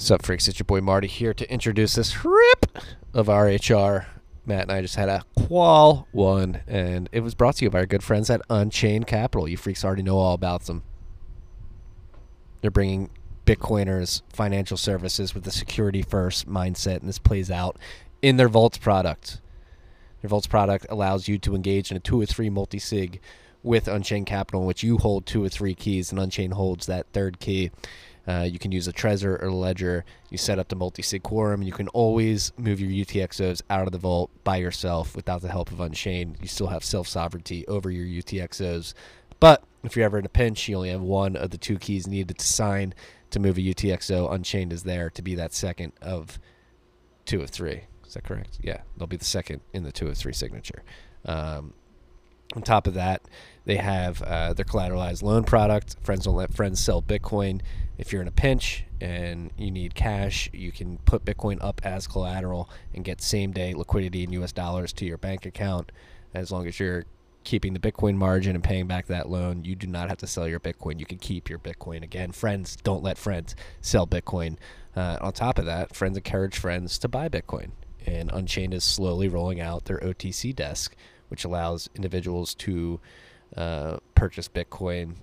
Sup, freaks? It's your boy Marty here to introduce this rip of RHR. Matt and I just had a qual one, and it was brought to you by our good friends at Unchained Capital. You freaks already know all about them. They're bringing Bitcoiners financial services with a security first mindset, and this plays out in their Vaults product. Their Vaults product allows you to engage in a two or three multi sig with Unchained Capital, in which you hold two or three keys, and Unchained holds that third key. Uh, you can use a Trezor or a Ledger. You set up the multi-sig quorum, you can always move your UTXOs out of the vault by yourself without the help of Unchained. You still have self-sovereignty over your UTXOs. But if you're ever in a pinch, you only have one of the two keys needed to sign to move a UTXO. Unchained is there to be that second of two of three. Is that correct? Yeah, they'll be the second in the two of three signature. Um, on top of that, they have uh, their collateralized loan product. Friends don't let friends sell Bitcoin. If you're in a pinch and you need cash, you can put Bitcoin up as collateral and get same day liquidity in US dollars to your bank account. As long as you're keeping the Bitcoin margin and paying back that loan, you do not have to sell your Bitcoin. You can keep your Bitcoin. Again, friends don't let friends sell Bitcoin. Uh, on top of that, friends encourage friends to buy Bitcoin. And Unchained is slowly rolling out their OTC desk, which allows individuals to uh, purchase Bitcoin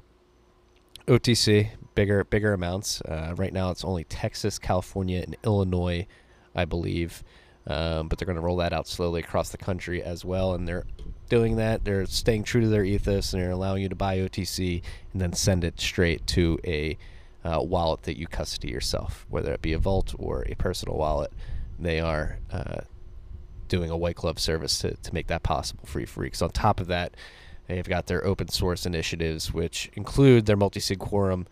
OTC, bigger bigger amounts. Uh, right now, it's only Texas, California, and Illinois, I believe. Um, but they're going to roll that out slowly across the country as well. And they're doing that. They're staying true to their ethos, and they're allowing you to buy OTC and then send it straight to a uh, wallet that you custody yourself, whether it be a vault or a personal wallet. They are uh, doing a white glove service to, to make that possible for you freaks. On top of that, They've got their open source initiatives, which include their multi-sig quorum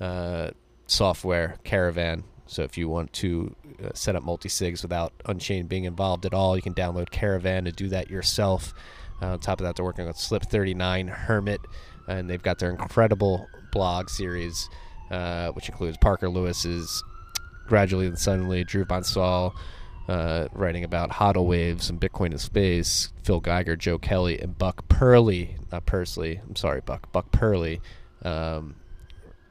uh, software, Caravan. So if you want to uh, set up multi-sigs without Unchained being involved at all, you can download Caravan to do that yourself. Uh, on top of that, they're working on Slip39, Hermit, and they've got their incredible blog series, uh, which includes Parker Lewis's Gradually and Suddenly, Dhruv Bansal, uh, writing about hodl waves and Bitcoin in space. Phil Geiger, Joe Kelly, and Buck Perley, not Pursley. I'm sorry, Buck. Buck Perley, um,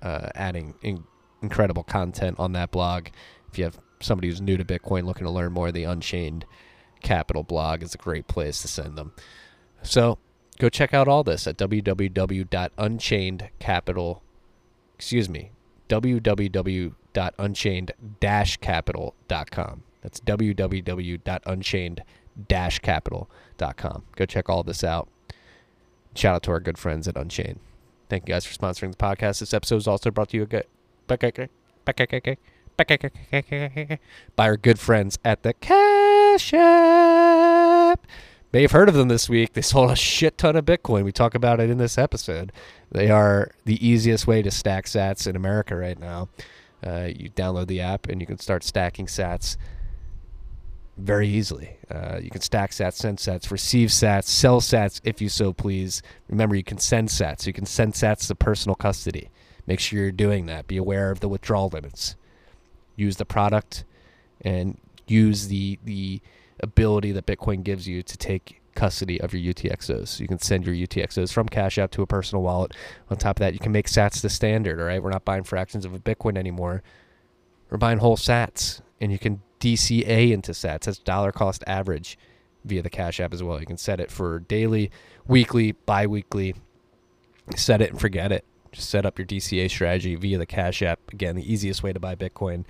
uh, adding in- incredible content on that blog. If you have somebody who's new to Bitcoin looking to learn more, the Unchained Capital blog is a great place to send them. So go check out all this at www.unchainedcapital. Excuse me, www.unchained-capital.com. That's www.unchained-capital.com. Go check all this out. Shout out to our good friends at Unchained. Thank you guys for sponsoring the podcast. This episode is also brought to you by our good friends at the Cash App. May have heard of them this week. They sold a shit ton of Bitcoin. We talk about it in this episode. They are the easiest way to stack sats in America right now. Uh, you download the app and you can start stacking sats very easily. Uh, you can stack sats, send sats, receive sats, sell sats if you so please. Remember, you can send sats. You can send sats to personal custody. Make sure you're doing that. Be aware of the withdrawal limits. Use the product and use the the ability that Bitcoin gives you to take custody of your UTXOs. You can send your UTXOs from Cash App to a personal wallet. On top of that, you can make sats the standard. All right, we're not buying fractions of a Bitcoin anymore. We're buying whole sats, and you can DCA into sats. That's dollar cost average via the Cash App as well. You can set it for daily, weekly, bi weekly. Set it and forget it. Just set up your DCA strategy via the Cash App. Again, the easiest way to buy Bitcoin.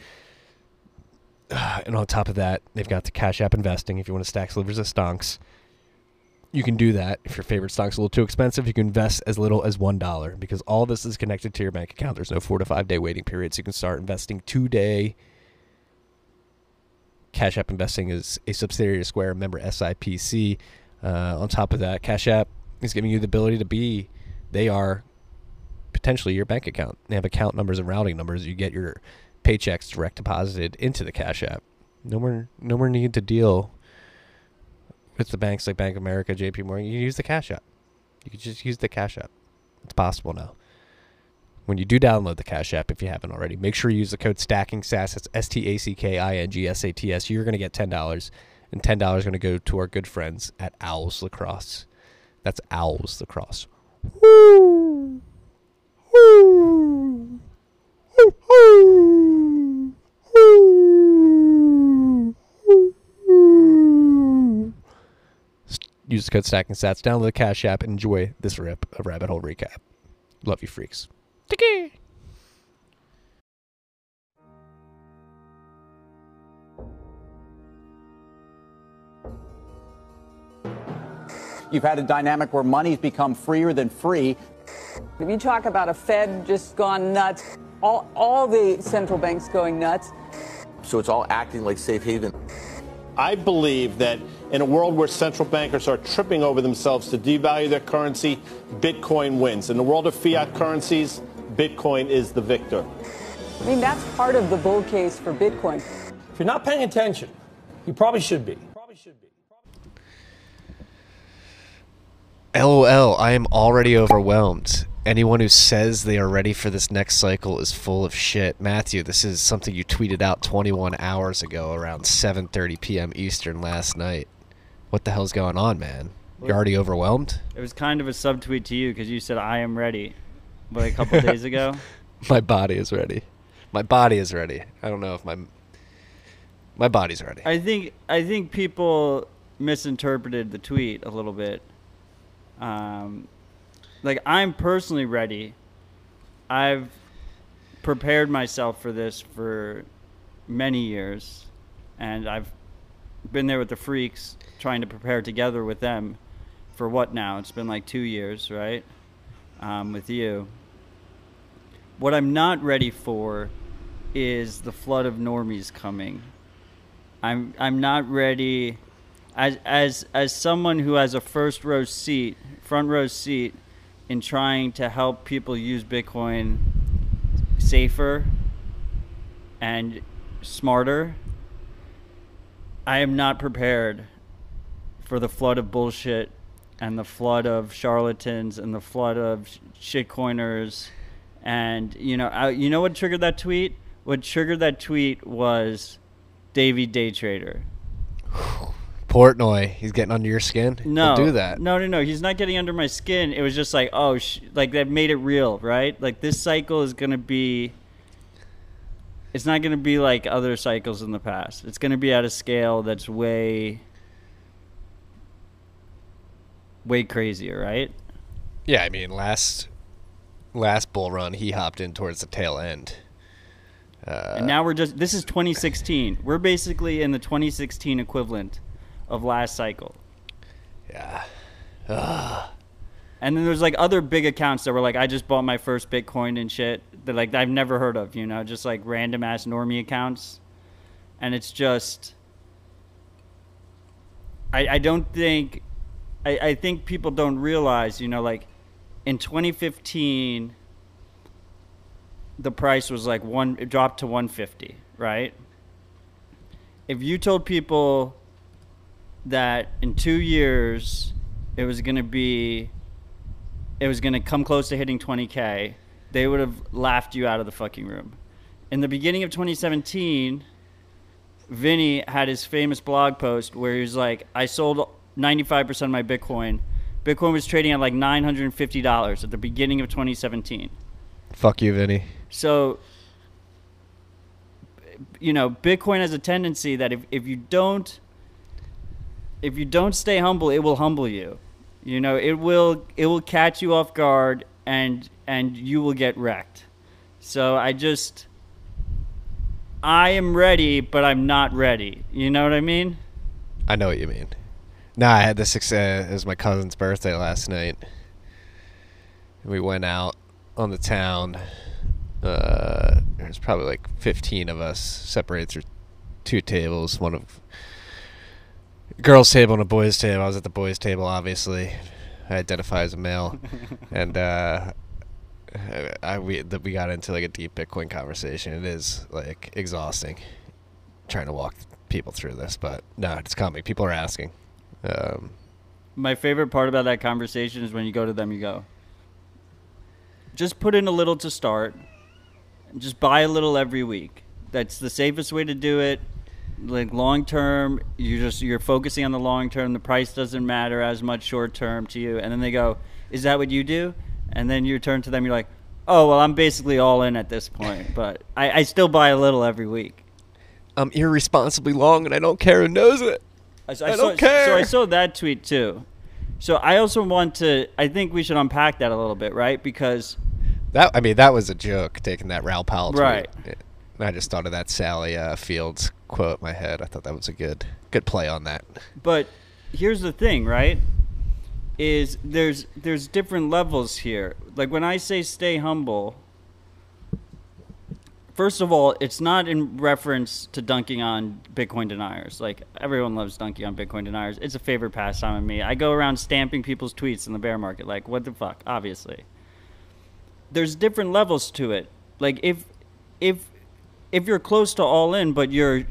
And on top of that, they've got the Cash App investing. If you want to stack slivers of stonks, you can do that. If your favorite stock's a little too expensive, you can invest as little as $1 because all this is connected to your bank account. There's no four to five day waiting period. So you can start investing today Cash App Investing is a subsidiary of Square, member SIPC. Uh, on top of that, Cash App is giving you the ability to be, they are potentially your bank account. They have account numbers and routing numbers. You get your paychecks direct deposited into the Cash App. No more, no more need to deal with the banks like Bank of America, JP Morgan. You can use the Cash App. You can just use the Cash App. It's possible now when you do download the Cash App, if you haven't already, make sure you use the code STACKINGSATS. That's S T A C K I N G S A T S. You're going to get $10, and $10 is going to go to our good friends at Owls Lacrosse. That's Owls Lacrosse. Woo! Woo! Woo! Woo! Use the code STACKINGSATS, download the Cash App, and enjoy this rip of Rabbit Hole Recap. Love you, freaks. Tiki. You've had a dynamic where money's become freer than free. If you talk about a Fed just gone nuts, all, all the central banks going nuts. So it's all acting like safe haven. I believe that in a world where central bankers are tripping over themselves to devalue their currency, Bitcoin wins. In the world of fiat currencies, Bitcoin is the victor. I mean, that's part of the bull case for Bitcoin. If you're not paying attention, you probably should be. Probably should be. LOL, I am already overwhelmed. Anyone who says they are ready for this next cycle is full of shit. Matthew, this is something you tweeted out 21 hours ago around 7:30 p.m. Eastern last night. What the hell's going on, man? You're already overwhelmed? It was kind of a subtweet to you because you said I am ready, but a couple days ago. My body is ready. My body is ready. I don't know if my my body's ready. I think I think people misinterpreted the tweet a little bit. Um, like I'm personally ready. I've prepared myself for this for many years, and I've been there with the freaks, trying to prepare together with them for what now? It's been like two years, right? Um, with you. What I'm not ready for is the flood of normies coming. I'm I'm not ready as as as someone who has a first row seat, front row seat in trying to help people use Bitcoin safer and smarter. I am not prepared for the flood of bullshit and the flood of charlatans and the flood of shitcoiners and you know I, you know what triggered that tweet? What triggered that tweet was Davy Day Trader. Portnoy, he's getting under your skin. No, Don't do that. No, no, no. He's not getting under my skin. It was just like, oh, sh- like that made it real, right? Like this cycle is gonna be. It's not gonna be like other cycles in the past. It's gonna be at a scale that's way, way crazier, right? Yeah, I mean, last last bull run, he hopped in towards the tail end. Uh, and now we're just. This is 2016. We're basically in the 2016 equivalent of last cycle. Yeah. And then there's like other big accounts that were like, I just bought my first Bitcoin and shit that like I've never heard of, you know, just like random ass normie accounts. And it's just, I, I don't think, I, I think people don't realize, you know, like in 2015, the price was like one, it dropped to 150, right? If you told people that in two years it was going to be it was going to come close to hitting 20k they would have laughed you out of the fucking room in the beginning of 2017 vinny had his famous blog post where he was like i sold 95% of my bitcoin bitcoin was trading at like $950 at the beginning of 2017 Fuck you, Vinny. so, you know, Bitcoin has a tendency that if, if you don't if you don't stay humble, it will humble you. You know, it will it will catch you off guard and and you will get wrecked. So I just I am ready, but I'm not ready. You know what I mean? I know what you mean. Nah, I had this. Uh, it was my cousin's birthday last night. We went out on the town. Uh, there's probably like 15 of us separated through two tables. One of girls' table and a boys' table. I was at the boys' table, obviously. I identify as a male, and uh, I we that we got into like a deep Bitcoin conversation. It is like exhausting trying to walk people through this, but no, it's coming. People are asking. Um, My favorite part about that conversation is when you go to them, you go, just put in a little to start, just buy a little every week. That's the safest way to do it. Like long term, you just you're focusing on the long term. The price doesn't matter as much short term to you. And then they go, "Is that what you do?" And then you turn to them, you're like, "Oh well, I'm basically all in at this point, but I, I still buy a little every week." I'm irresponsibly long, and I don't care who knows it. I, I saw, don't care. So I saw that tweet too, So I also want to. I think we should unpack that a little bit, right? Because That I mean, that was a joke taking that Raoul Pal tweet. Right. I just thought of that Sally uh, Fields quote in my head. I thought that was a good good play on that. But here's the thing, right? Is there's there's different levels here. Like when I say stay humble, first of all, it's not in reference to dunking on Bitcoin deniers. Like everyone loves dunking on Bitcoin deniers. It's a favorite pastime of me. I go around stamping people's tweets in the bear market. Like what the fuck? Obviously. There's different levels to it. Like if if if you're close to all in, but you're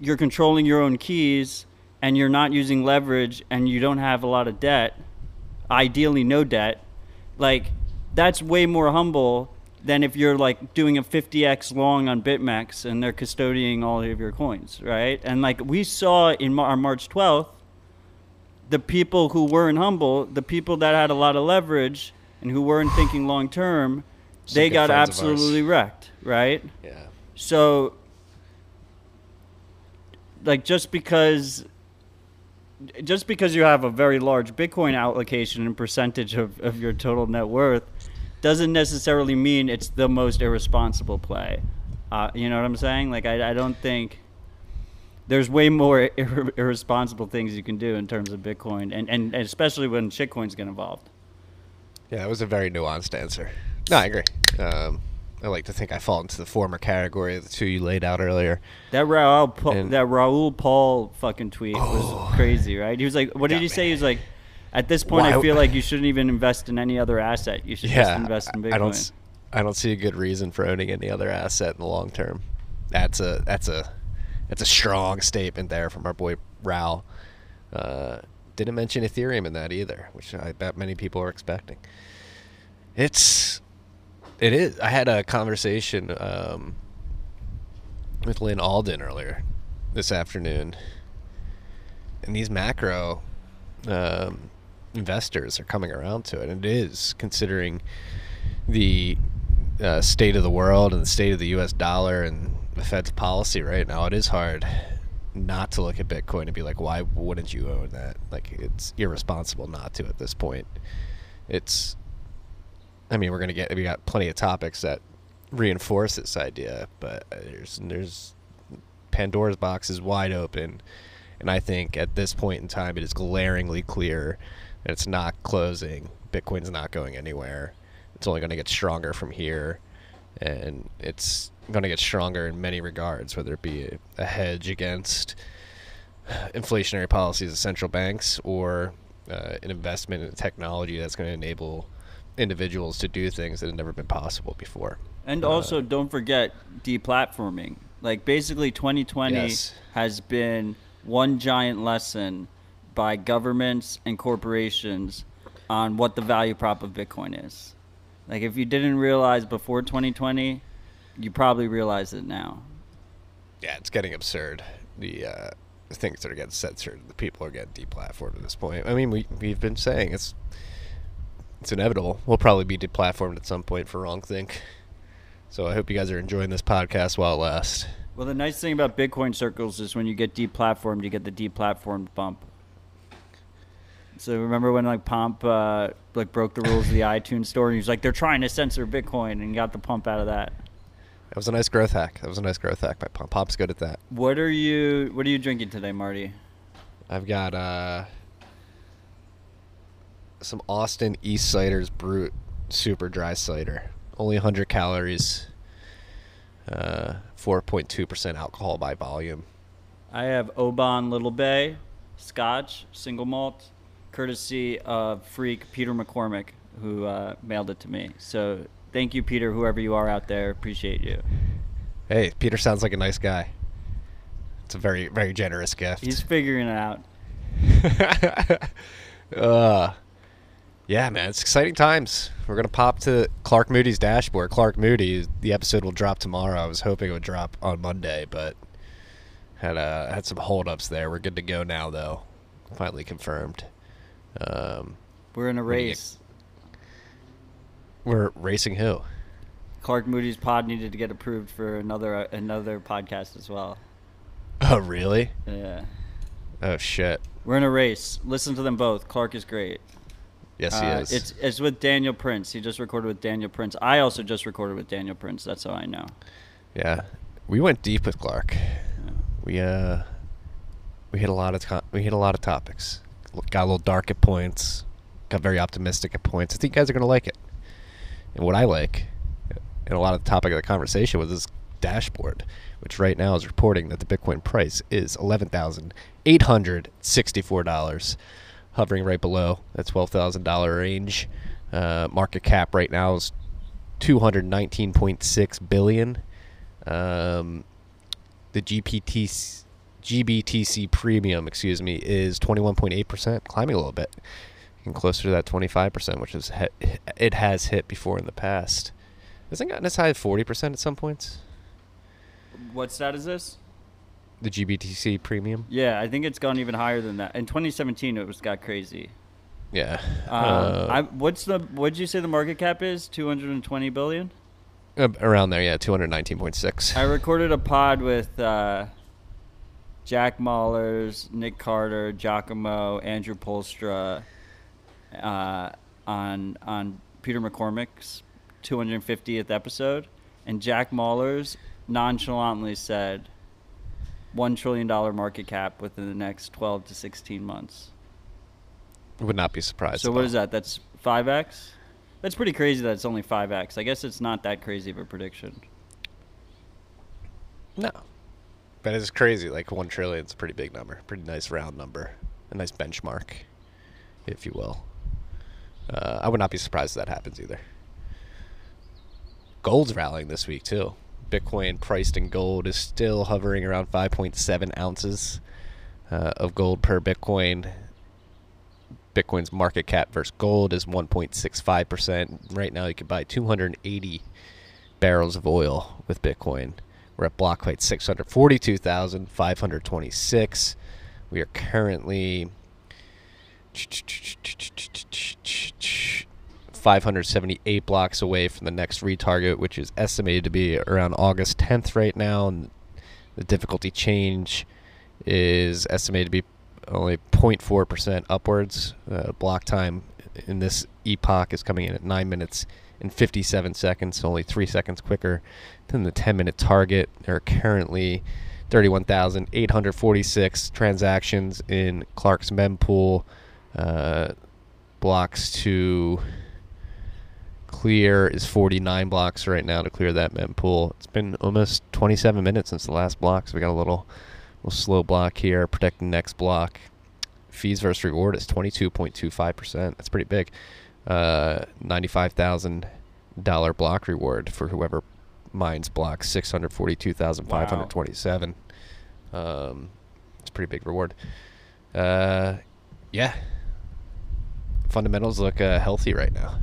you're controlling your own keys and you're not using leverage and you don't have a lot of debt, ideally no debt, like that's way more humble than if you're like doing a 50x long on BitMEX and they're custodying all of your coins, right? And like we saw in our March 12th, the people who weren't humble, the people that had a lot of leverage and who weren't thinking long term, they got friends of ours. absolutely wrecked, right? Yeah. So, like, just because, just because you have a very large Bitcoin allocation and percentage of, of your total net worth, doesn't necessarily mean it's the most irresponsible play. Uh, you know what I'm saying? Like, I, I don't think there's way more ir- irresponsible things you can do in terms of Bitcoin, and, and, and especially when shitcoins get involved. Yeah, that was a very nuanced answer. No, I agree. Um, I like to think I fall into the former category of the two you laid out earlier. That Raoul Pal, And- that Raoul Pal fucking tweet was crazy, right? He was like, "What did he say?" me. He was like, "At this point, I feel like you shouldn't even invest in any other asset. You should just invest in Bitcoin." I don't. I don't see a good reason for owning any other asset in the long term. That's a that's a that's a strong statement there from our boy Raoul. Uh, didn't mention Ethereum in that either, which I bet many people are expecting. It's it is. I had a conversation um, with Lyn Alden earlier this afternoon, and these macro um, investors are coming around to it, and it is considering the uh, state of the world and the state of the U.S. dollar and the Fed's policy right now. It is hard not to look at Bitcoin and be like, why wouldn't you own that? Like, it's irresponsible not to at this point. It's, I mean, we're gonna get we got plenty of topics that reinforce this idea, but there's there's Pandora's box is wide open, and I think at this point in time, it is glaringly clear it's not closing. Bitcoin's not going anywhere. It's only going to get stronger from here, and it's going to get stronger in many regards, whether it be a, a hedge against inflationary policies of central banks or uh, an investment in technology that's going to enable individuals to do things that have never been possible before. And also, don't forget deplatforming. Like basically, 2020 Yes. has been one giant lesson by governments and corporations on what the value prop of Bitcoin is. Like if you didn't realize before 2020, you probably realize it now. Yeah, it's getting absurd. The uh, things that are getting censored, the people are getting deplatformed at this point. I mean, we we've been saying it's it's inevitable. We'll probably be deplatformed at some point for wrong think. So I hope you guys are enjoying this podcast while it lasts. Well, the nice thing about Bitcoin circles is when you get deplatformed, you get the deplatformed bump. So remember when like Pomp uh, like broke the rules of the iTunes store, and he was like, "They're trying to censor Bitcoin," and got the pump out of that. That was a nice growth hack. That was a nice growth hack by Pomp. Pomp's good at that. What are you What are you drinking today, Marty? I've got uh, some Austin East Ciders Brut Super Dry Cider. Only 100 calories. Uh, 4.2% alcohol by volume. I have Oban Little Bay, Scotch, single malt, courtesy of freak Peter McCormack, who uh, mailed it to me. So thank you, Peter, whoever you are out there. Appreciate you. Hey, Peter sounds like a nice guy. It's a very, very generous gift. He's figuring it out. uh, yeah, man, it's exciting times. We're gonna pop to Clark Moody's dashboard. Clark Moody, the episode will drop tomorrow. I was hoping it would drop on Monday, but had uh, had some holdups there. We're good to go now, though. Finally confirmed. Um, We're in a What do you- race. we're racing who? Clark Moody's pod needed to get approved for another uh, another podcast as well. Oh, really? Yeah. Oh shit. We're in a race. Listen to them both. Clark is great. Yes, he Uh, is. It's it's with Daniel Prince. He just recorded with Daniel Prince. I also just recorded with Daniel Prince. That's how I know. Yeah, we went deep with Clark. We uh, we hit a lot of to- we hit a lot of topics. Got a little dark at points. Got very optimistic at points. I think you guys are gonna like it. And what I like, and a lot of the topic of the conversation was this dashboard, which right now is reporting that the Bitcoin price is eleven thousand eight hundred sixty-four dollars, hovering right below that twelve thousand dollar range. Uh, market cap right now is two hundred nineteen point six billion. Um, the GPT GBTC premium, excuse me, is twenty one point eight percent, climbing a little bit, and closer to that twenty five percent, which is it has hit before in the past. Hasn't gotten as high as forty percent at some points. What stat is this? The GBTC premium, Yeah, I think it's gone even higher than that. In 2017, it was got crazy. yeah, Um, uh, I, what's the? What did you say the market cap is? 220 billion. uh, around there, yeah, two hundred nineteen point six. I recorded a pod with uh, Jack Mallers, Nick Carter, Giacomo, Andrew Poelstra uh, on on Peter McCormack's 250th episode, and Jack Mallers nonchalantly said one trillion dollar market cap within the next 12 to 16 months. Would not be surprised. So at what is that? That's five x. That's pretty crazy. That it's only five x. I guess it's not that crazy of a prediction. No. But it's crazy. Like one trillion is a pretty big number. Pretty nice round number. A nice benchmark, if you will. Uh, I would not be surprised if that happens either. Gold's rallying this week too. Bitcoin priced in gold is still hovering around 5.7 ounces uh, of gold per Bitcoin. Bitcoin's market cap versus gold is 1.65%. Right now, you can buy 280 barrels of oil with Bitcoin. We're at block height 642,526. We are currently 578 blocks away from the next retarget, which is estimated to be around August 10th right now. And the difficulty change is estimated to be only 0.4% upwards. Uh, block time in this epoch is coming in at 9 minutes and 57 seconds, only 3 seconds quicker than the 10 minute target. There are currently 31,846 transactions in Clark's mempool. Uh, blocks to clear is 49 blocks right now to clear that mempool. It's been almost 27 minutes since the last block, so we got a little, little slow block here. Protecting next block. Fees versus reward is 22.25%. That's pretty big. Uh, $95,000 block reward for whoever mines block 642,527. Um, it's a pretty big reward. Uh, yeah. Fundamentals look uh, healthy right now.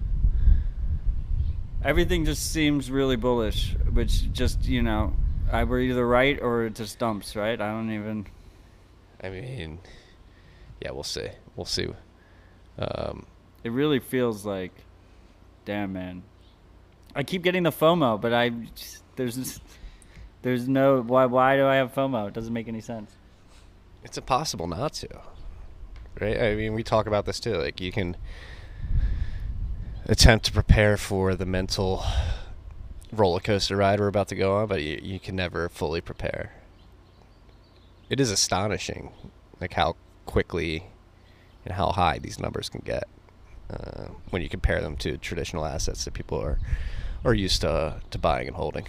Everything just seems really bullish, which just you know, I we're either right or it just dumps, right? I don't even. I mean, yeah, we'll see. We'll see. Um, It really feels like, damn man. I keep getting the FOMO, but I just, there's there's no why why do I have FOMO? It doesn't make any sense. it's impossible not to, right? I mean, we talk about this too. Like, you can attempt to prepare for the mental roller coaster ride we're about to go on, but you, you can never fully prepare. It is astonishing, like how quickly and how high these numbers can get uh, when you compare them to traditional assets that people are are used to to buying and holding.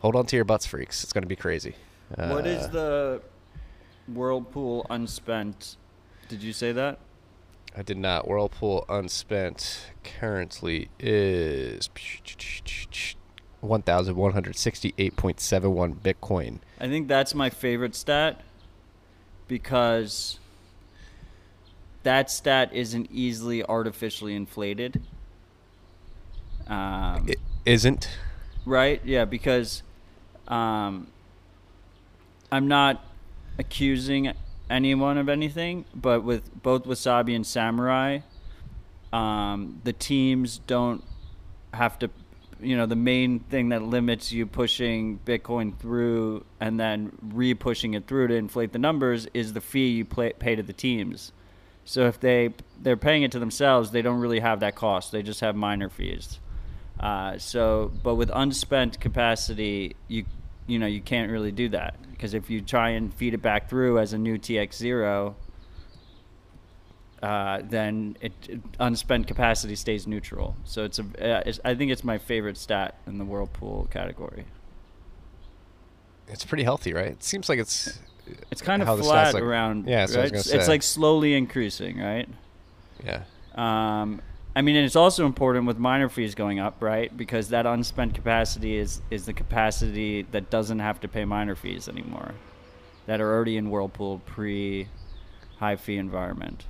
Hold on to your butts, freaks. It's going to be crazy. what is Uh, the whirlpool unspent? Did you say that? I did not. Whirlpool unspent currently is 1,168.71 Bitcoin. I think that's my favorite stat because that stat isn't easily artificially inflated. Um, It isn't. right? Yeah, because um, I'm not accusing anyone of anything, but with both Wasabi and Samurai, um, the teams don't have to you know the main thing that limits you pushing Bitcoin through and then re-pushing it through to inflate the numbers is the fee you play, pay to the teams. So if they they're paying it to themselves, they don't really have that cost. They just have minor fees. Uh, so, but with unspent capacity, you you know you can't really do that because if you try and feed it back through as a new TX zero, uh, then it, it, unspent capacity stays neutral. So it's a uh, it's, I think it's my favorite stat in the whirlpool category. It's pretty healthy, right? It seems like it's It's kind of flat look- around. Yeah, that's what I was right? It's- It's like slowly increasing, right? yeah. Um, I mean, and it's also important with minor fees going up, right? Because that unspent capacity is is the capacity that doesn't have to pay minor fees anymore, that are already in Whirlpool pre high fee environment.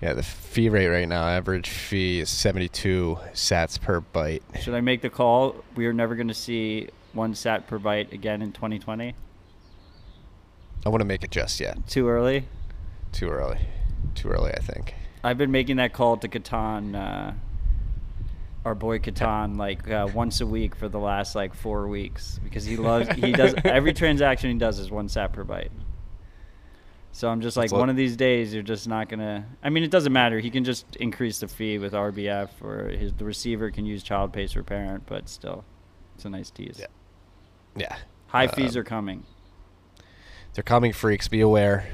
Yeah, the fee rate right now, average fee is 72 sats per byte. Should I make the call? We are never going to see one sat per byte again in 2020. I want to make it just yet. Too early. Too early. Too early, I think. I've been making that call to Catan, uh, our boy Catan, like uh, once a week for the last like four weeks because he loves. He does every transaction he does is one sat per byte. So I'm just like, one of these days you're just not gonna. I mean, it doesn't matter. He can just increase the fee with RBF, or his the receiver can use child pays for parent, but still, it's a nice tease. Yeah. Yeah. High Um, fees are coming. They're coming, freaks. Be aware.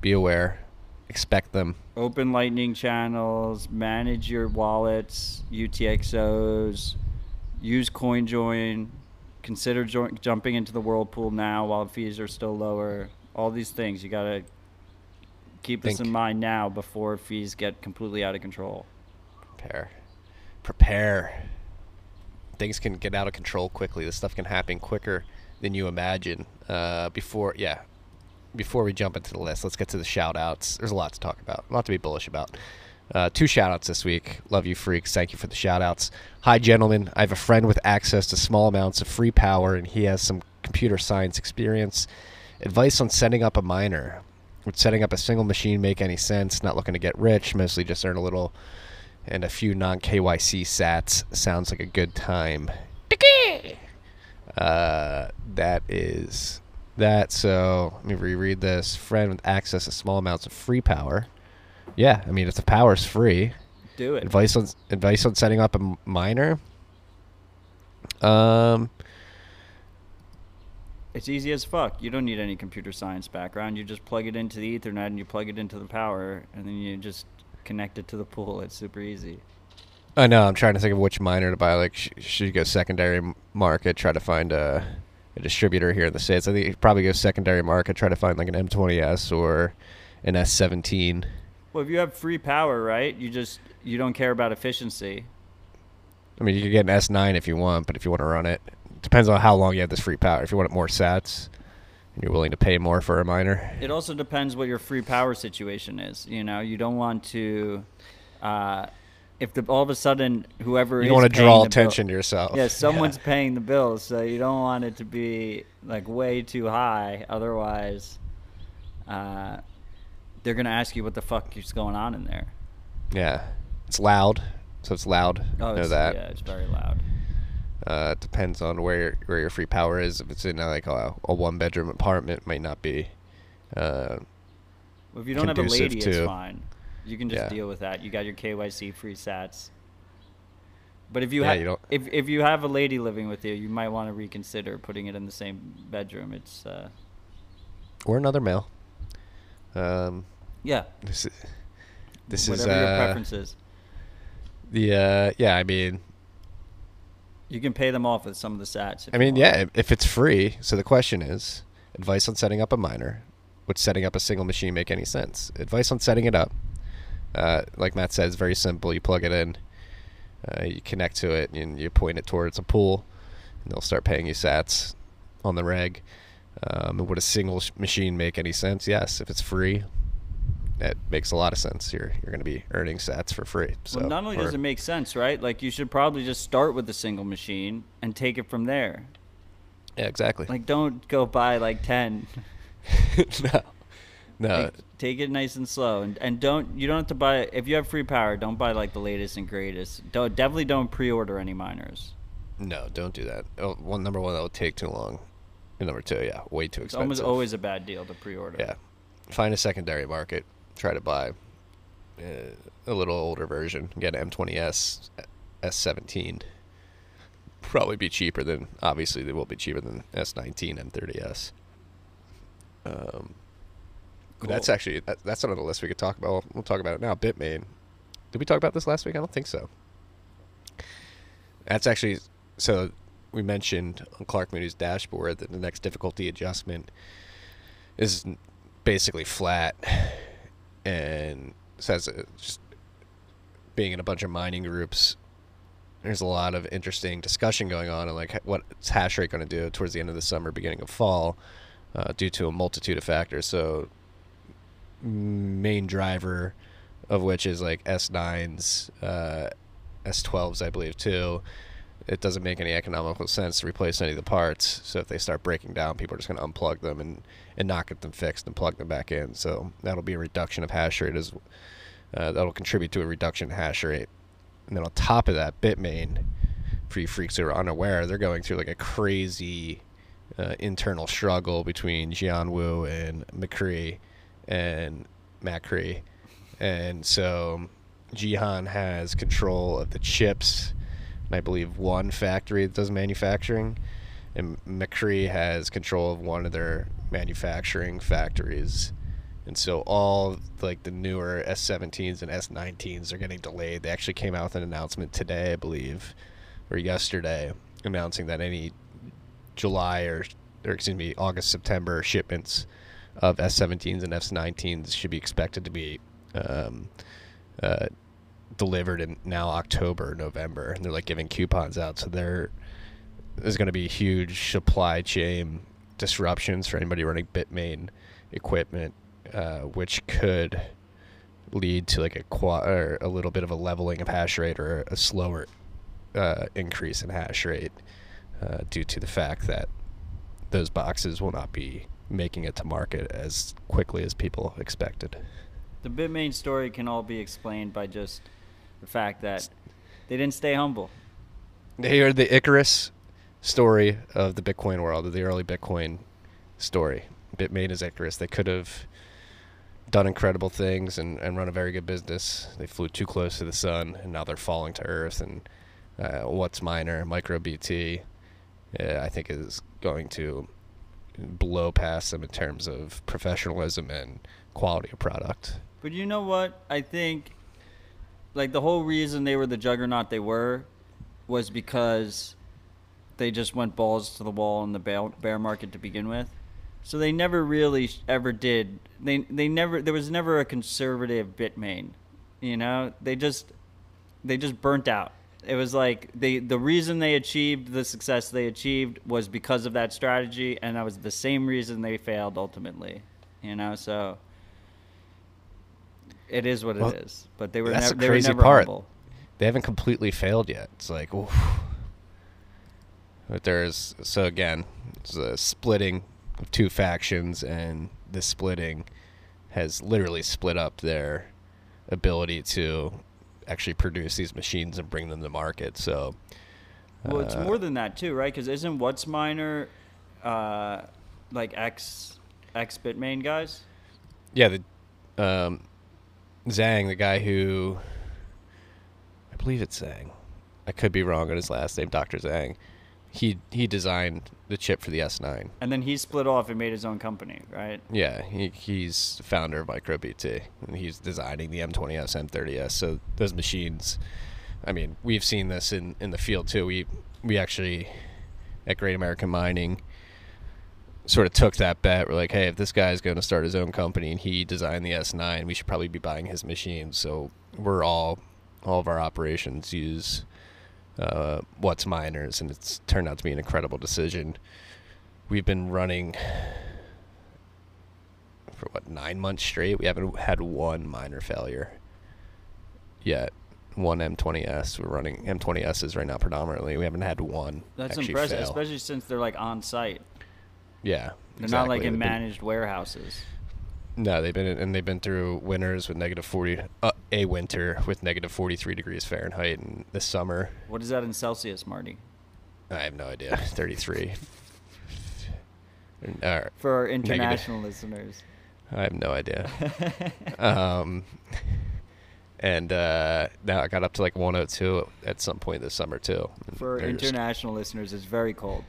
Be aware. Expect them. open lightning channels manage your wallets utxos use coinjoin consider jo- jumping into the whirlpool now while fees are still lower all these things you got to keep this in mind now before fees get completely out of control Prepare. Prepare. Things can get out of control quickly. This stuff can happen quicker than you imagine. Uh, before, yeah. Before we jump into the list, let's get to the shout outs. There's a lot to talk about, a lot to be bullish about. Uh, two shout outs this week. Love you, freaks. Thank you for the shout outs. Hi, gentlemen. I have a friend with access to small amounts of free power, and he has some computer science experience. Advice on setting up a miner. Would setting up a single machine make any sense? Not looking to get rich, mostly just earn a little and a few non KYC sats. Sounds like a good time. Uh, that is that. So let me reread this. Friend with access to small amounts of free power. Yeah, I mean if the power's free, do it advice on advice on setting up a miner. Um, it's easy as fuck you don't need any computer science background you just plug it into the ethernet and you plug it into the power and then you just connect it to the pool it's super easy I know. I'm trying to think of which miner to buy. Like, sh- should you go secondary market, try to find a, a distributor here in the states? I think you probably go secondary market, try to find like an M20s or an S17. Well, if you have free power, right? You just you don't care about efficiency. I mean, you could get an S9 if you want, but if you want to run it, depends on how long you have this free power. If you want more sats, and you're willing to pay more for a miner. It also depends what your free power situation is. You know, you don't want to, uh, if the all of a sudden whoever You want to draw the bill- attention to yourself. Yeah, someone's paying the bills, so you don't want it to be like way too high. Otherwise, uh, they're gonna ask you what the fuck is going on in there. Yeah, it's loud, so it's loud. Oh, know it's, that. yeah, it's very loud. Uh, it depends on where your, where your free power is. If it's in uh, like a, a one bedroom apartment, it might not be. Uh, Well, if you don't have a lady, it's fine. You can just Yeah. deal with that. You got your KYC free sats. But if you Yeah, have you if if you have a lady living with you, you might want to reconsider putting it in the same bedroom. It's uh, or another male. Um, yeah, this is this whatever is your uh, preference is. the uh, yeah. I mean, You can pay them off with some of the sats. I mean, yeah. If, if it's free, so the question is, advice on setting up a miner. Would setting up a single machine make any sense? Advice on setting it up. Uh, like Matt said, it's very simple. You plug it in, uh, you connect to it, and you point it towards a pool, and they'll start paying you sats on the reg. Um, would a single sh- machine make any sense? Yes. If it's free, that makes a lot of sense. You're you're going to be earning sats for free. So well, not only does it make sense, right? Like you should probably just start with a single machine and take it from there. yeah, exactly. Like don't go buy like ten. no, No. Take, take it nice and slow, and and don't you don't have to buy if you have free power. Don't buy like the latest and greatest. Don't definitely don't pre-order any miners. No, don't do that. Oh, one number one, that would take too long. And number two, yeah, way too expensive. It's almost always a bad deal to pre-order. Yeah, find a secondary market. Try to buy uh, a little older version. Get an M20s S17. Probably be cheaper than. Obviously, they will be cheaper than S19 M30s. Um, that's actually that, that's not on the list we could talk about. We'll, we'll talk about it now. Bitmain. Did we talk about this last week? I don't think so. That's actually so. We mentioned on Clark Moody's dashboard that the next difficulty adjustment is basically flat, and says just being in a bunch of mining groups. There's a lot of interesting discussion going on, and like what's hash rate going to do towards the end of the summer, beginning of fall, uh, due to a multitude of factors. So, main driver of which is like S9s, uh, S12s, I believe, too. It doesn't make any economical sense to replace any of the parts. So if they start breaking down, people are just going to unplug them and, and not get them fixed and plug them back in. So that'll be a reduction of hash rate as uh, that'll contribute to a reduction in hash rate. And then on top of that, Bitmain, for you freaks who are unaware, they're going through like a crazy uh, internal struggle between Jihan Wu and Micree and Micree. And so Jihan has control of the chips, and I believe one factory that does manufacturing, and Micree has control of one of their manufacturing factories. And so all like the newer S17s and S19s are getting delayed. They actually came out with an announcement today, I believe, or yesterday, announcing that any July or, or excuse me, August September shipments of S17s and S19s should be expected to be um, uh, delivered in now October, November, and they're like giving coupons out. So there is going to be huge supply chain disruptions for anybody running Bitmain equipment, uh, which could lead to like a qua- or a little bit of a leveling of hash rate or a slower uh, increase in hash rate uh, due to the fact that those boxes will not be making it to market as quickly as people expected. The Bitmain story can all be explained by just the fact that they didn't stay humble. They are the Icarus story of the Bitcoin world, of the early Bitcoin story. Bitmain is Icarus. They could have done incredible things and, and run a very good business. They flew too close to the sun, and now they're falling to earth. And uh, WhatsMiner, MicroBT, uh, I think is going to blow past them in terms of professionalism and quality of product. But you know what? I think, like, the whole reason they were the juggernaut they were was because they just went balls to the wall in the bear, market to begin with. So they never really ever did. They they never there was never a conservative Bitmain, you know. They just they just burnt out. It was like they the reason they achieved the success they achieved was because of that strategy, and that was the same reason they failed ultimately. You know, so it is what Well, it is. But they were That's never the they were crazy never part. humble. They haven't completely failed yet. It's like, oof. But there's so again, it's a splitting of two factions, and this splitting has literally split up their ability to actually produce these machines and bring them to market. So, Well, it's uh, more than that too, right? Because isn't WhatsMiner uh, like ex ex Bitmain guys? yeah, the um, Zhang, the guy who I believe it's Zhang. I could be wrong on his last name, Doctor Zhang. He he designed the chip for the S9. And then he split off and made his own company, right? Yeah, he, he's founder of MicroBT, and he's designing the M20s, M30s. So those machines, I mean, we've seen this in, in the field too. We we actually at Great American Mining sort of took that bet. We're like, hey, if this guy's going to start his own company and he designed the S9, we should probably be buying his machines. So we're all all of our operations use uh, WhatsMiners, and it's turned out to be an incredible decision. We've been running for what nine months straight. We haven't had one minor failure yet. One M20s. We're running M20s right now predominantly. We haven't had one. That's impressive, fail. especially since they're like on site. Yeah, They're not like in managed warehouses. No, they've been and they've been through winters with negative forty, uh, a winter with negative forty three degrees Fahrenheit, and this summer What is that in Celsius, Marty? I have no idea, thirty three. Uh, For our Negative. international listeners. I have no idea. um, and uh, now I got up to like 102 at some point this summer too. For they're just international listeners, it's very cold.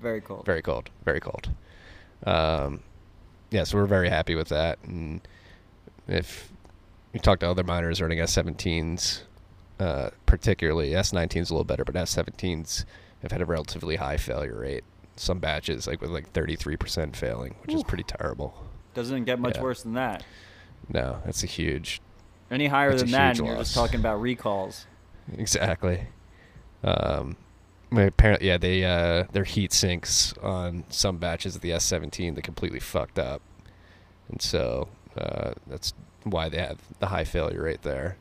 Very cold. very cold, very cold. Um, yeah, so we're very happy with that. And if you talk to other miners running S17s, uh, particularly S19s a little better, but S17s have had a relatively high failure rate. Some batches like with like 33% failing, which is pretty terrible. Doesn't get much Yeah. worse than that. No, that's a huge Any higher than that, huge and you're just talking about recalls. Exactly. Um, my apparently, yeah, they uh, their heat sinks on some batches of the S17 that completely fucked up, and so uh, that's why they have the high failure rate there.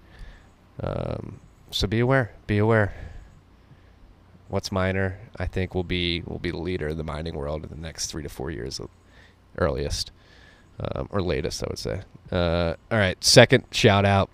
Um, so be aware. Be aware. WhatsMiner? I think will be will be the leader in the mining world in the next three to four years, earliest, um, or latest, I would say. Uh, all right, second shout out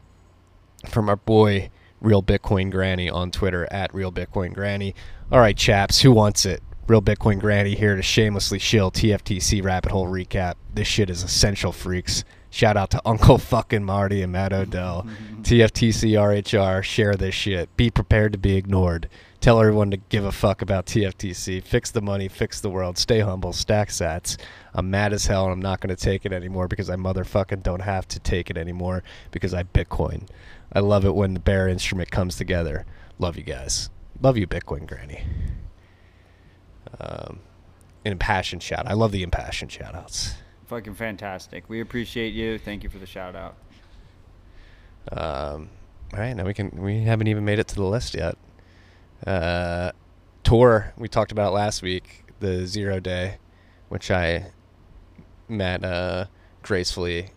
from our boy Real Bitcoin Granny on Twitter at Real Bitcoin Granny. All right, chaps, who wants it? Real Bitcoin Granny here to shamelessly shill TFTC Rabbit Hole recap. This shit is essential, freaks. Shout out to Uncle fucking Marty and Matt Odell. TFTC RHR, share this shit. Be prepared to be ignored. Tell everyone to give a fuck about TFTC. Fix the money, fix the world. Stay humble, stack sats. I'm mad as hell and I'm not going to take it anymore because I motherfucking don't have to take it anymore because I Bitcoin. I love it when the bear instrument comes together. Love you guys. Love you, Bitcoin Granny. Um, an impassioned shout. I love the impassioned shout outs. Fucking fantastic. We appreciate you. Thank you for the shout out. Um, all right, now we can. We haven't even made it to the list yet. Uh, Tor we talked about last week, the zero day, which I Matt uh, gracefully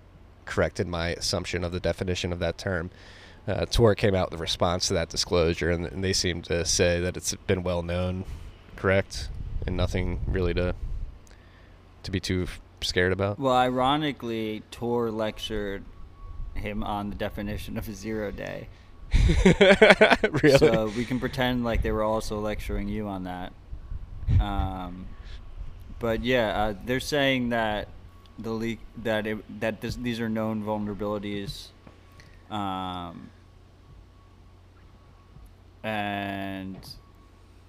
corrected my assumption of the definition of that term. Uh, Tor came out with a response to that disclosure, and, and they seem to say that it's been well known, correct, and nothing really to to be too scared about. Well, ironically, Tor lectured him on the definition of a zero day. really? So we can pretend like they were also lecturing you on that. Um, but yeah, uh, they're saying that the leak that it, that this, these are known vulnerabilities, um, and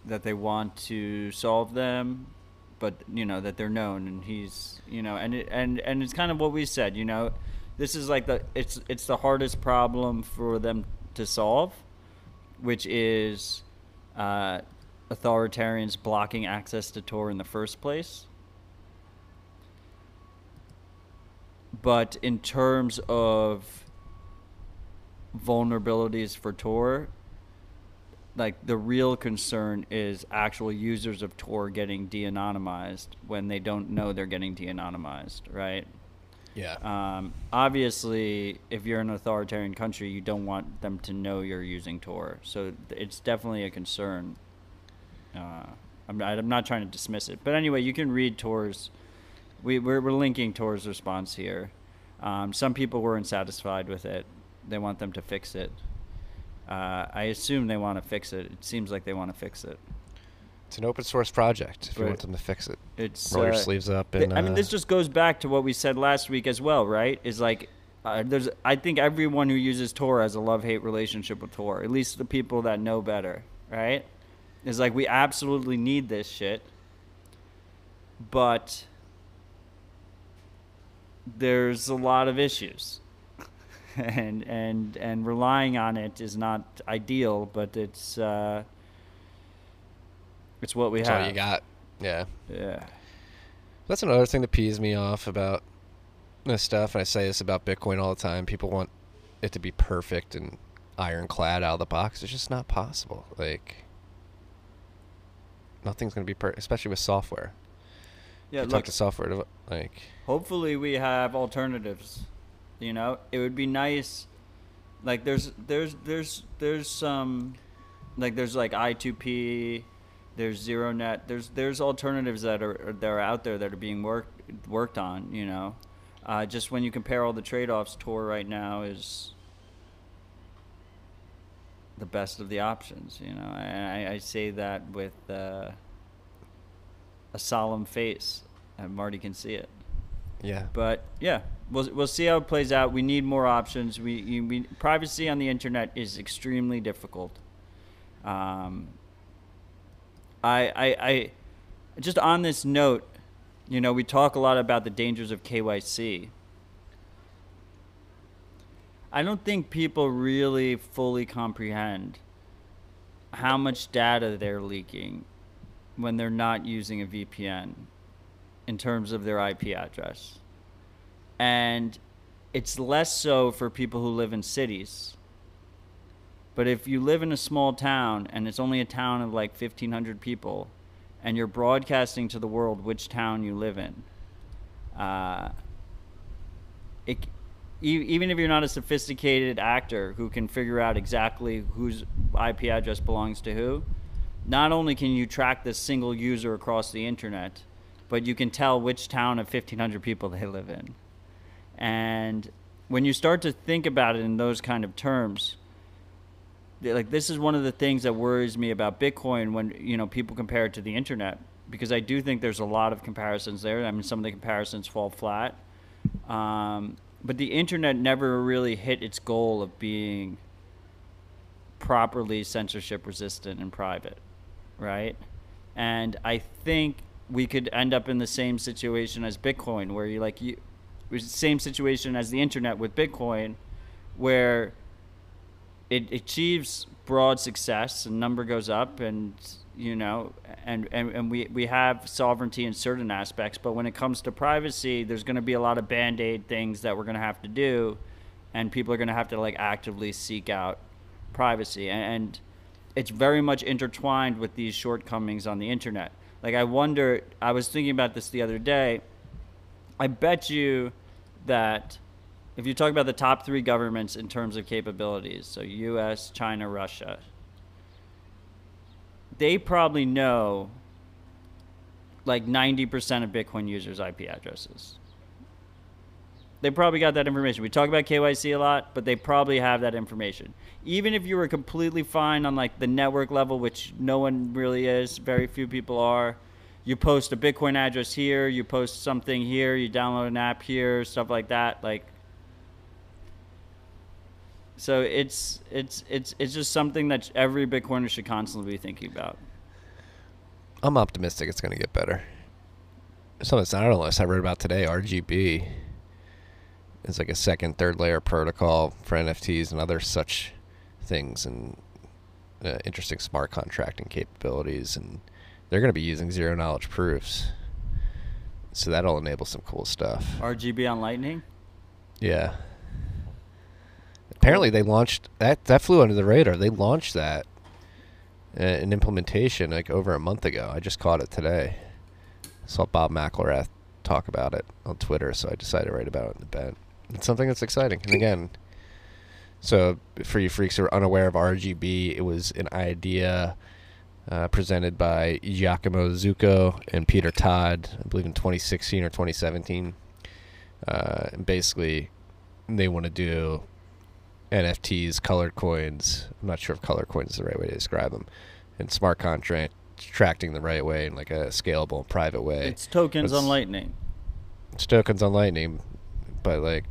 that they want to solve them, but you know that they're known, and he's you know, and it, and and it's kind of what we said, you know, this is like the it's it's the hardest problem for them to solve, which is uh, authoritarians blocking access to Tor in the first place. But in terms of vulnerabilities for Tor, like the real concern is actual users of Tor getting de-anonymized when they don't know they're getting de-anonymized, right? yeah. Um, obviously, if you're in an authoritarian country, you don't want them to know you're using Tor. So it's definitely a concern. Uh, I'm, not, I'm not trying to dismiss it, but anyway, you can read Tor's. We, we're, we're linking Tor's response here. Um, some people weren't satisfied with it. They want them to fix it. Uh, I assume they want to fix it. It seems like they want to fix it. It's an open source project. If you want them to fix it, It's roll your uh, sleeves up. Th- And I mean, uh, this just goes back to what we said last week as well, right? Is like, uh, there's. I think everyone who uses Tor has a love-hate relationship with Tor. At least the people that know better, right? Is like we absolutely need this shit, but there's a lot of issues, and and and relying on it is not ideal, but it's uh, it's what we that's have. all you got. Yeah. Yeah. That's another thing that pees me off about this stuff. And I say this about Bitcoin all the time. People want it to be perfect and ironclad out of the box. It's just not possible. Like, nothing's going to be perfect, especially with software. Yeah, look, talk to software, like, hopefully we have alternatives you know it would be nice like there's there's there's there's some like there's like i2p there's ZeroNet there's there's alternatives that are that are out there that are being worked worked on you know Uh, just when you compare all the trade-offs, Tor right now is the best of the options. You know, and I, I say that with uh, a solemn face, and Marty can see it. Yeah. But yeah, we'll we'll see how it plays out. We need more options. We, we privacy on the internet is extremely difficult. Um, I, I I just on this note, you know, we talk a lot about the dangers of KYC. I don't think people really fully comprehend how much data they're leaking when they're not using a VPN in terms of their IP address. And it's less so for people who live in cities. But if you live in a small town and it's only a town of like 1,500 people and you're broadcasting to the world which town you live in, uh, it, even if you're not a sophisticated actor who can figure out exactly whose IP address belongs to who, not only can you track this single user across the internet, but you can tell which town of 1,500 people they live in. And when you start to think about it in those kind of terms, like this is one of the things that worries me about Bitcoin when you know people compare it to the internet because I do think there's a lot of comparisons there. I mean, some of the comparisons fall flat, um, but the internet never really hit its goal of being properly censorship resistant and private, right? And I think we could end up in the same situation as Bitcoin, where you like you, same situation as the internet with Bitcoin, where it achieves broad success and number goes up and you know and, and, and we, we have sovereignty in certain aspects but when it comes to privacy there's going to be a lot of band-aid things that we're going to have to do and people are going to have to like actively seek out privacy. And it's very much intertwined with these shortcomings on the internet. Like i wonder i was thinking about this the other day. I bet you that if you talk about the top three governments in terms of capabilities, so US, China, Russia, they probably know like 90% of Bitcoin users' IP addresses. They probably got that information. We talk about KYC a lot, but they probably have that information. Even if you were completely fine on like the network level, which no one really is, very few people are. You post a Bitcoin address here, you post something here, you download an app here, stuff like that. Like so it's it's it's it's just something that every Bitcoiner should constantly be thinking about. I'm optimistic it's going to get better. Some of don't know, I read about today, RGB is like a second, third layer protocol for NFTs and other such things and uh, interesting smart contracting capabilities. And they're going to be using zero knowledge proofs. So that'll enable some cool stuff. RGB on Lightning. Yeah. Apparently, they launched that. That flew under the radar. They launched that uh, in implementation like over a month ago. I just caught it today. Saw Bob McElrath talk about it on Twitter, so I decided to write about it in the bed. It's something that's exciting. And again, so for you freaks who are unaware of RGB, it was an idea uh, presented by Giacomo Zucco and Peter Todd, I believe in 2016 or 2017. Uh, and basically, they want to do NFTs, colored coins. I'm not sure if colored coins is the right way to describe them, and smart contract tracking the right way in like a scalable, private way. It's tokens It's- on Lightning. It's tokens on Lightning, but like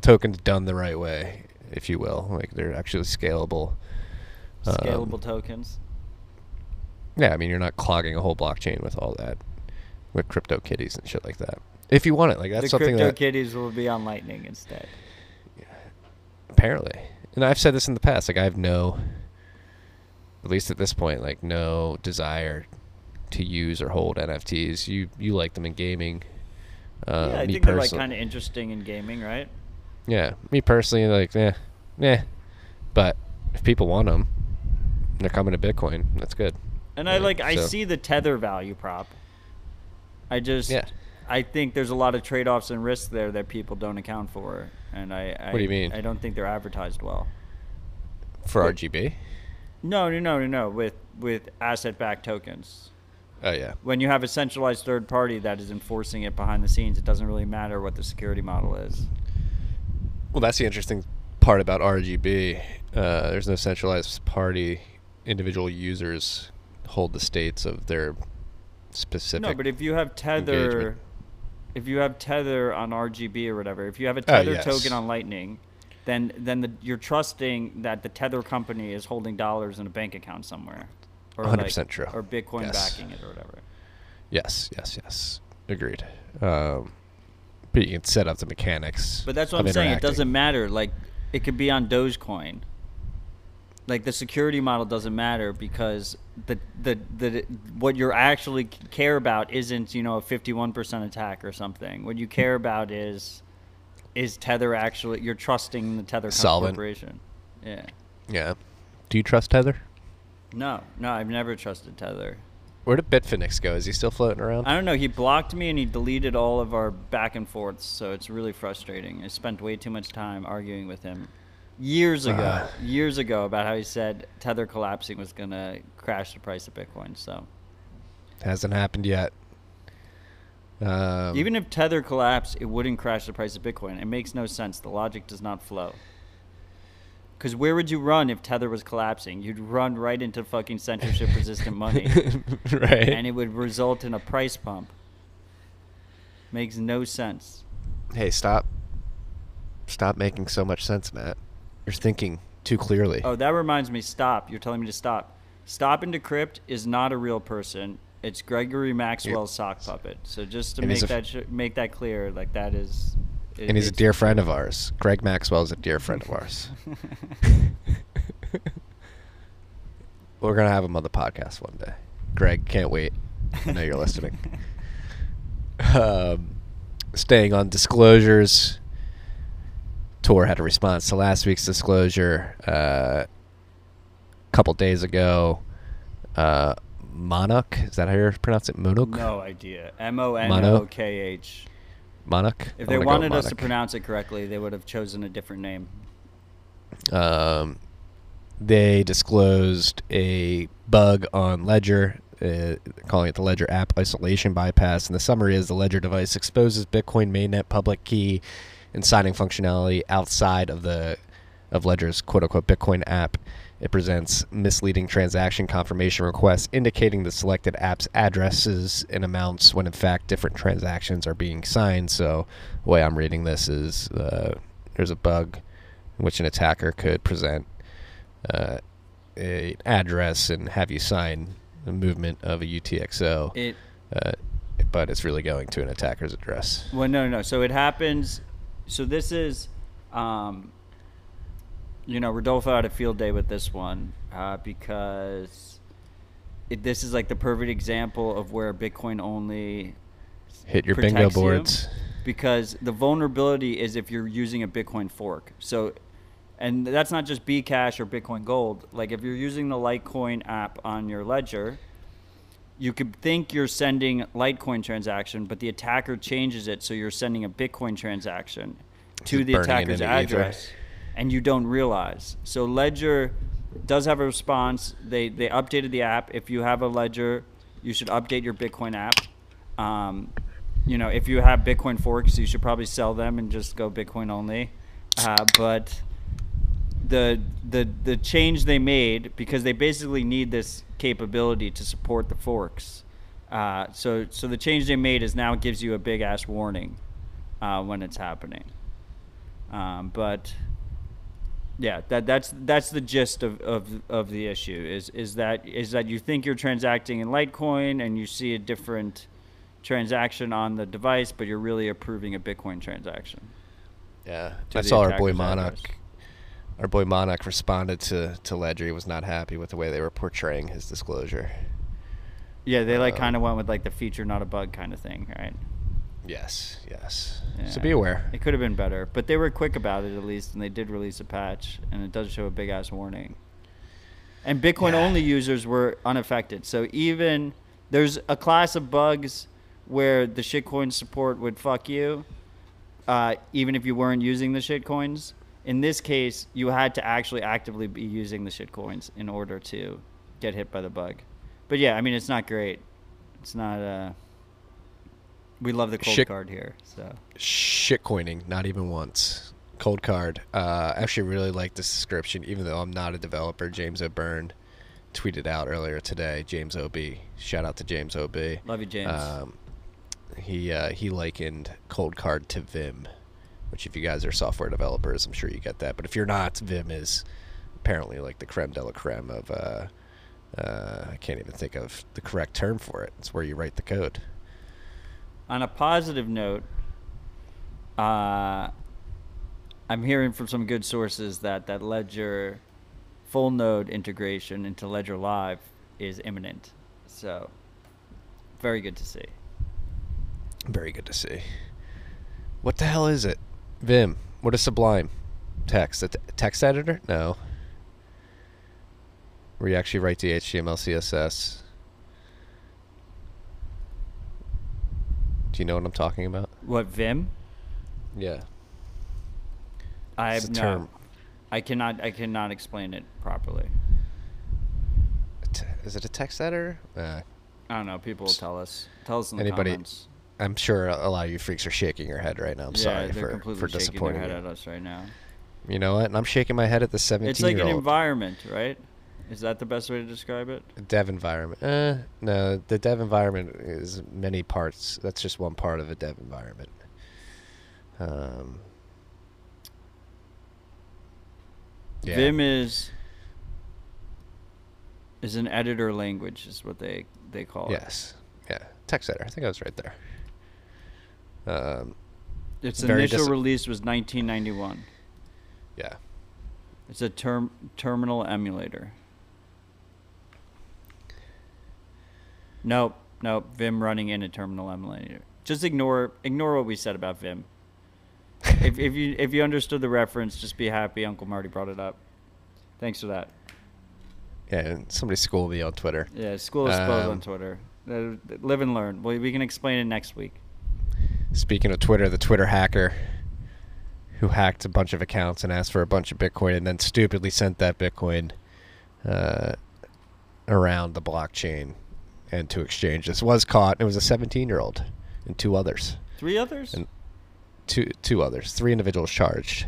tokens done the right way, if you will. Like they're actually scalable. Um, Scalable tokens. Yeah, I mean you're not clogging a whole blockchain with all that, with crypto kitties and shit like that. If you want it, like that's the something crypto that kitties will be on Lightning instead. apparently, and I've said this in the past. Like I have no, at least at this point, like no desire to use or hold NFTs. You you like them in gaming. Uh, yeah, I me think they're like kind of interesting in gaming, right? Yeah, me personally, like, yeah, yeah. But if people want them, they're coming to Bitcoin. That's good. And I like I so- see the tether value prop. I just Yeah. I think there's a lot of trade-offs and risks there that people don't account for, and I, I What do you mean? I don't think they're advertised well. for RGB. No, no, no, no, no. With with asset-backed tokens, Oh yeah. When you have a centralized third party that is enforcing it behind the scenes, it doesn't really matter what the security model is. Well, that's the interesting part about RGB. Uh, there's no centralized party. Individual users hold the states of their specific. No, but if you have Tether, engagement. if you have Tether on RGB or whatever, if you have a Oh, Tether yes. token on Lightning, then then the, you're trusting that the Tether company is holding dollars in a bank account somewhere, or 100% like- true. or Bitcoin Yes. backing it or whatever. Yes, yes, yes. Agreed. Um, but you can set up the mechanics. But that's what I'm saying. It doesn't matter. Like it could be on Dogecoin. Like the security model doesn't matter because the the the what you actually care about isn't you know a 51% attack or something. What you care about is is Tether actually you're trusting the Tether Solvent. corporation. Yeah. Yeah. Do you trust Tether? No, no, I've never trusted Tether. Where did Bitfinex go? Is he still floating around? I don't know. He blocked me and he deleted all of our back and forths, so it's really frustrating. I spent way too much time arguing with him years ago, Uh. years ago, about how he said Tether collapsing was gonna crash the price of Bitcoin. So Hasn't happened yet. Um, even if Tether collapsed, it wouldn't crash the price of Bitcoin. It makes no sense. The logic does not flow. Because where would you run if Tether was collapsing? You'd run right into fucking censorship-resistant money. right. and it would result in a price pump. Makes no sense. hey, stop. Stop making so much sense, Matt. You're thinking too clearly. Oh, that reminds me. Stop. You're telling me to stop. Stop and Decrypt is not a real person. It's Gregory Maxwell's sock puppet. So just to And make a that sh- make that clear, like that is. it- and he's a dear friend of ours. Greg Maxwell is a dear friend of ours. We're gonna have him on the podcast one day. Greg, can't wait. I know you're listening. Um, staying on disclosures. Tor had a response to last week's disclosure. Uh, a couple days ago, uh, Monarch, is that how you pronounce it? Monarch? No idea. M O N O K H. Monarch? If they wanted us to pronounce it correctly, they would have chosen a different name. um, they disclosed a bug on Ledger, uh, calling it the Ledger app isolation bypass. And the summary is the Ledger device exposes Bitcoin mainnet public key and signing functionality outside of the of Ledger's quote unquote Bitcoin app. It presents misleading transaction confirmation requests indicating the selected app's addresses and amounts when in fact different transactions are being signed. So, the way I'm reading this is uh, there's a bug in which an attacker could present uh, a address and have you sign the movement of a UTXO, It uh, but it's really going to an attacker's address. Well, no, no. So it happens. So this is, um, you know, Rodolfo had a field day with this one uh, because it, this is like the perfect example of where Bitcoin only Hit your bingo boards. because the vulnerability is if you're using a Bitcoin fork. So, and that's not just Bcash or Bitcoin Gold. Like if you're using the Litecoin app on your ledger, you could think you're sending Litecoin transaction, but the attacker changes it so you're sending a Bitcoin transaction to Just the attacker's address, and you don't realize. So Ledger does have a response. They they updated the app. If you have a Ledger, you should update your Bitcoin app. Um, you know, if you have Bitcoin forks, you should probably sell them and just go Bitcoin only. Uh, but the the the change they made because they basically need this capability to support the forks. Uh, so so the change they made is now it gives you a big ass warning uh, when it's happening. Um, but yeah, that that's that's the gist of, of, of the issue is is that is that you think you're transacting in Litecoin and you see a different transaction on the device, but you're really approving a Bitcoin transaction. Yeah, I saw our boy attacker's Monarch. Our boy Monarch responded to, to Ledger. He was not happy with the way they were portraying his disclosure. Yeah, they like Um, kind of went with like the feature, not a bug kind of thing, right? Yes, yes. So be aware. It could have been better, but they were quick about it at least, and they did release a patch, and it does show a big ass warning. And Bitcoin only users were unaffected. So even there's a class of bugs where the shitcoin support would fuck you, uh, even if you weren't using the shitcoins. In this case, you had to actually actively be using the shitcoins in order to get hit by the bug. But yeah, I mean it's not great. It's not. Uh, we love the cold Shit. card here. So Shit coining, not even once. Coldcard. Uh, I actually really like this description, even though I'm not a developer. James O'Byrne tweeted out earlier today. James OB. Shout out to James OB. love you, James. Um, he uh, he likened Coldcard to Vim, which if you guys are software developers, I'm sure you get that. But if you're not, Vim is apparently like the creme de la creme of. Uh, uh, I can't even think of the correct term for it. It's where you write the code. On a positive note, uh, I'm hearing from some good sources that that Ledger full node integration into Ledger Live is imminent. So, very good to see. Very good to see. What the hell is it? Vim. What is Sublime? Text. A t- text editor? No. Where you actually write the HTML, CSS. Do you know what I'm talking about? What Vim? Yeah. I It's have a no. term. I cannot. I cannot explain it properly. Is it a text editor? Uh, I don't know. People will tell us. Tell us in the Anybody- comments. I'm sure a lot of you freaks are shaking your head right now. I'm yeah, sorry for, for disappointing head you. at us right now. You know what? And I'm shaking my head at the 17 It's like an environment, right? Is that the best way to describe it? dev environment. Uh, no, the dev environment is many parts. That's just one part of a dev environment. Um, yeah. Vim is is an editor language, is what they they call it. Yes. Yeah. Text editor. I think I was right there. Um, Its initial dis- release was 1991. yeah. It's a term terminal emulator. Nope, nope. Vim running in a terminal emulator. Just ignore ignore what we said about Vim. if if you if you understood the reference, just be happy Uncle Marty brought it up. Thanks for that. Yeah. Somebody schooled me on Twitter. Yeah, school is Um, on Twitter. Uh, live and learn. Well, we can explain it next week. Speaking of Twitter, the Twitter hacker who hacked a bunch of accounts and asked for a bunch of Bitcoin and then stupidly sent that Bitcoin uh, around the blockchain and to exchanges was caught. It was a 17 year old and two others. Three others. And- Two, two others. Three individuals charged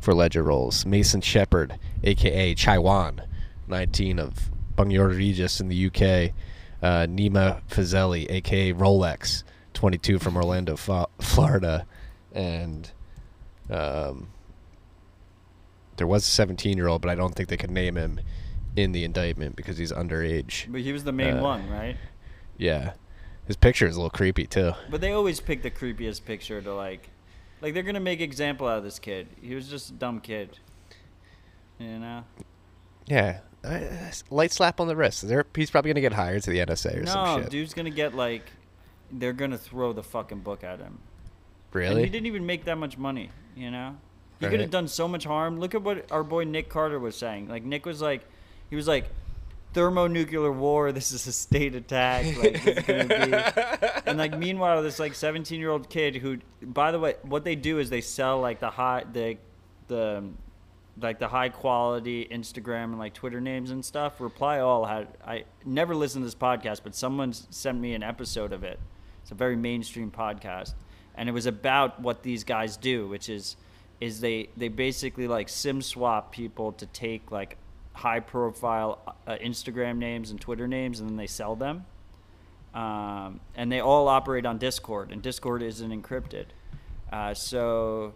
for ledger rolls. Mason Sheppard, aka Chaewon, 19 of Bognor Regis in the UK. Uh, Nima Fazeli, aka Rolex, 22 from Orlando, Fa- Florida. And um, there was a 17 year old, but I don't think they could name him in the indictment because he's underage. but he was the main uh, one, right? Yeah. His picture is a little creepy, too. But they always pick the creepiest picture to like, like they're gonna make example out of this kid. He was just a dumb kid. You know? Yeah. Uh, light slap on the wrist. There, he's probably going to get hired to the NSA or some shit. No, dude's gonna get like, they're gonna throw the fucking book at him. And Really? he didn't even make that much money. You know? He could have done so much harm. Look at what our boy Nick Carter was saying. Like Nick was like, he was like, thermonuclear war. This is a state attack. Like gonna be. And like meanwhile, this like 17 year old kid who, by the way, what they do is they sell like the high the the like the high quality Instagram and like Twitter names and stuff. Reply All had I never listened to this podcast, but someone sent me an episode of it. It's a very mainstream podcast, and it was about what these guys do, which is is they they basically like sim swap people to take like high profile uh, Instagram names and Twitter names, and then they sell them. Um, and they all operate on Discord, and Discord isn't encrypted. Uh, so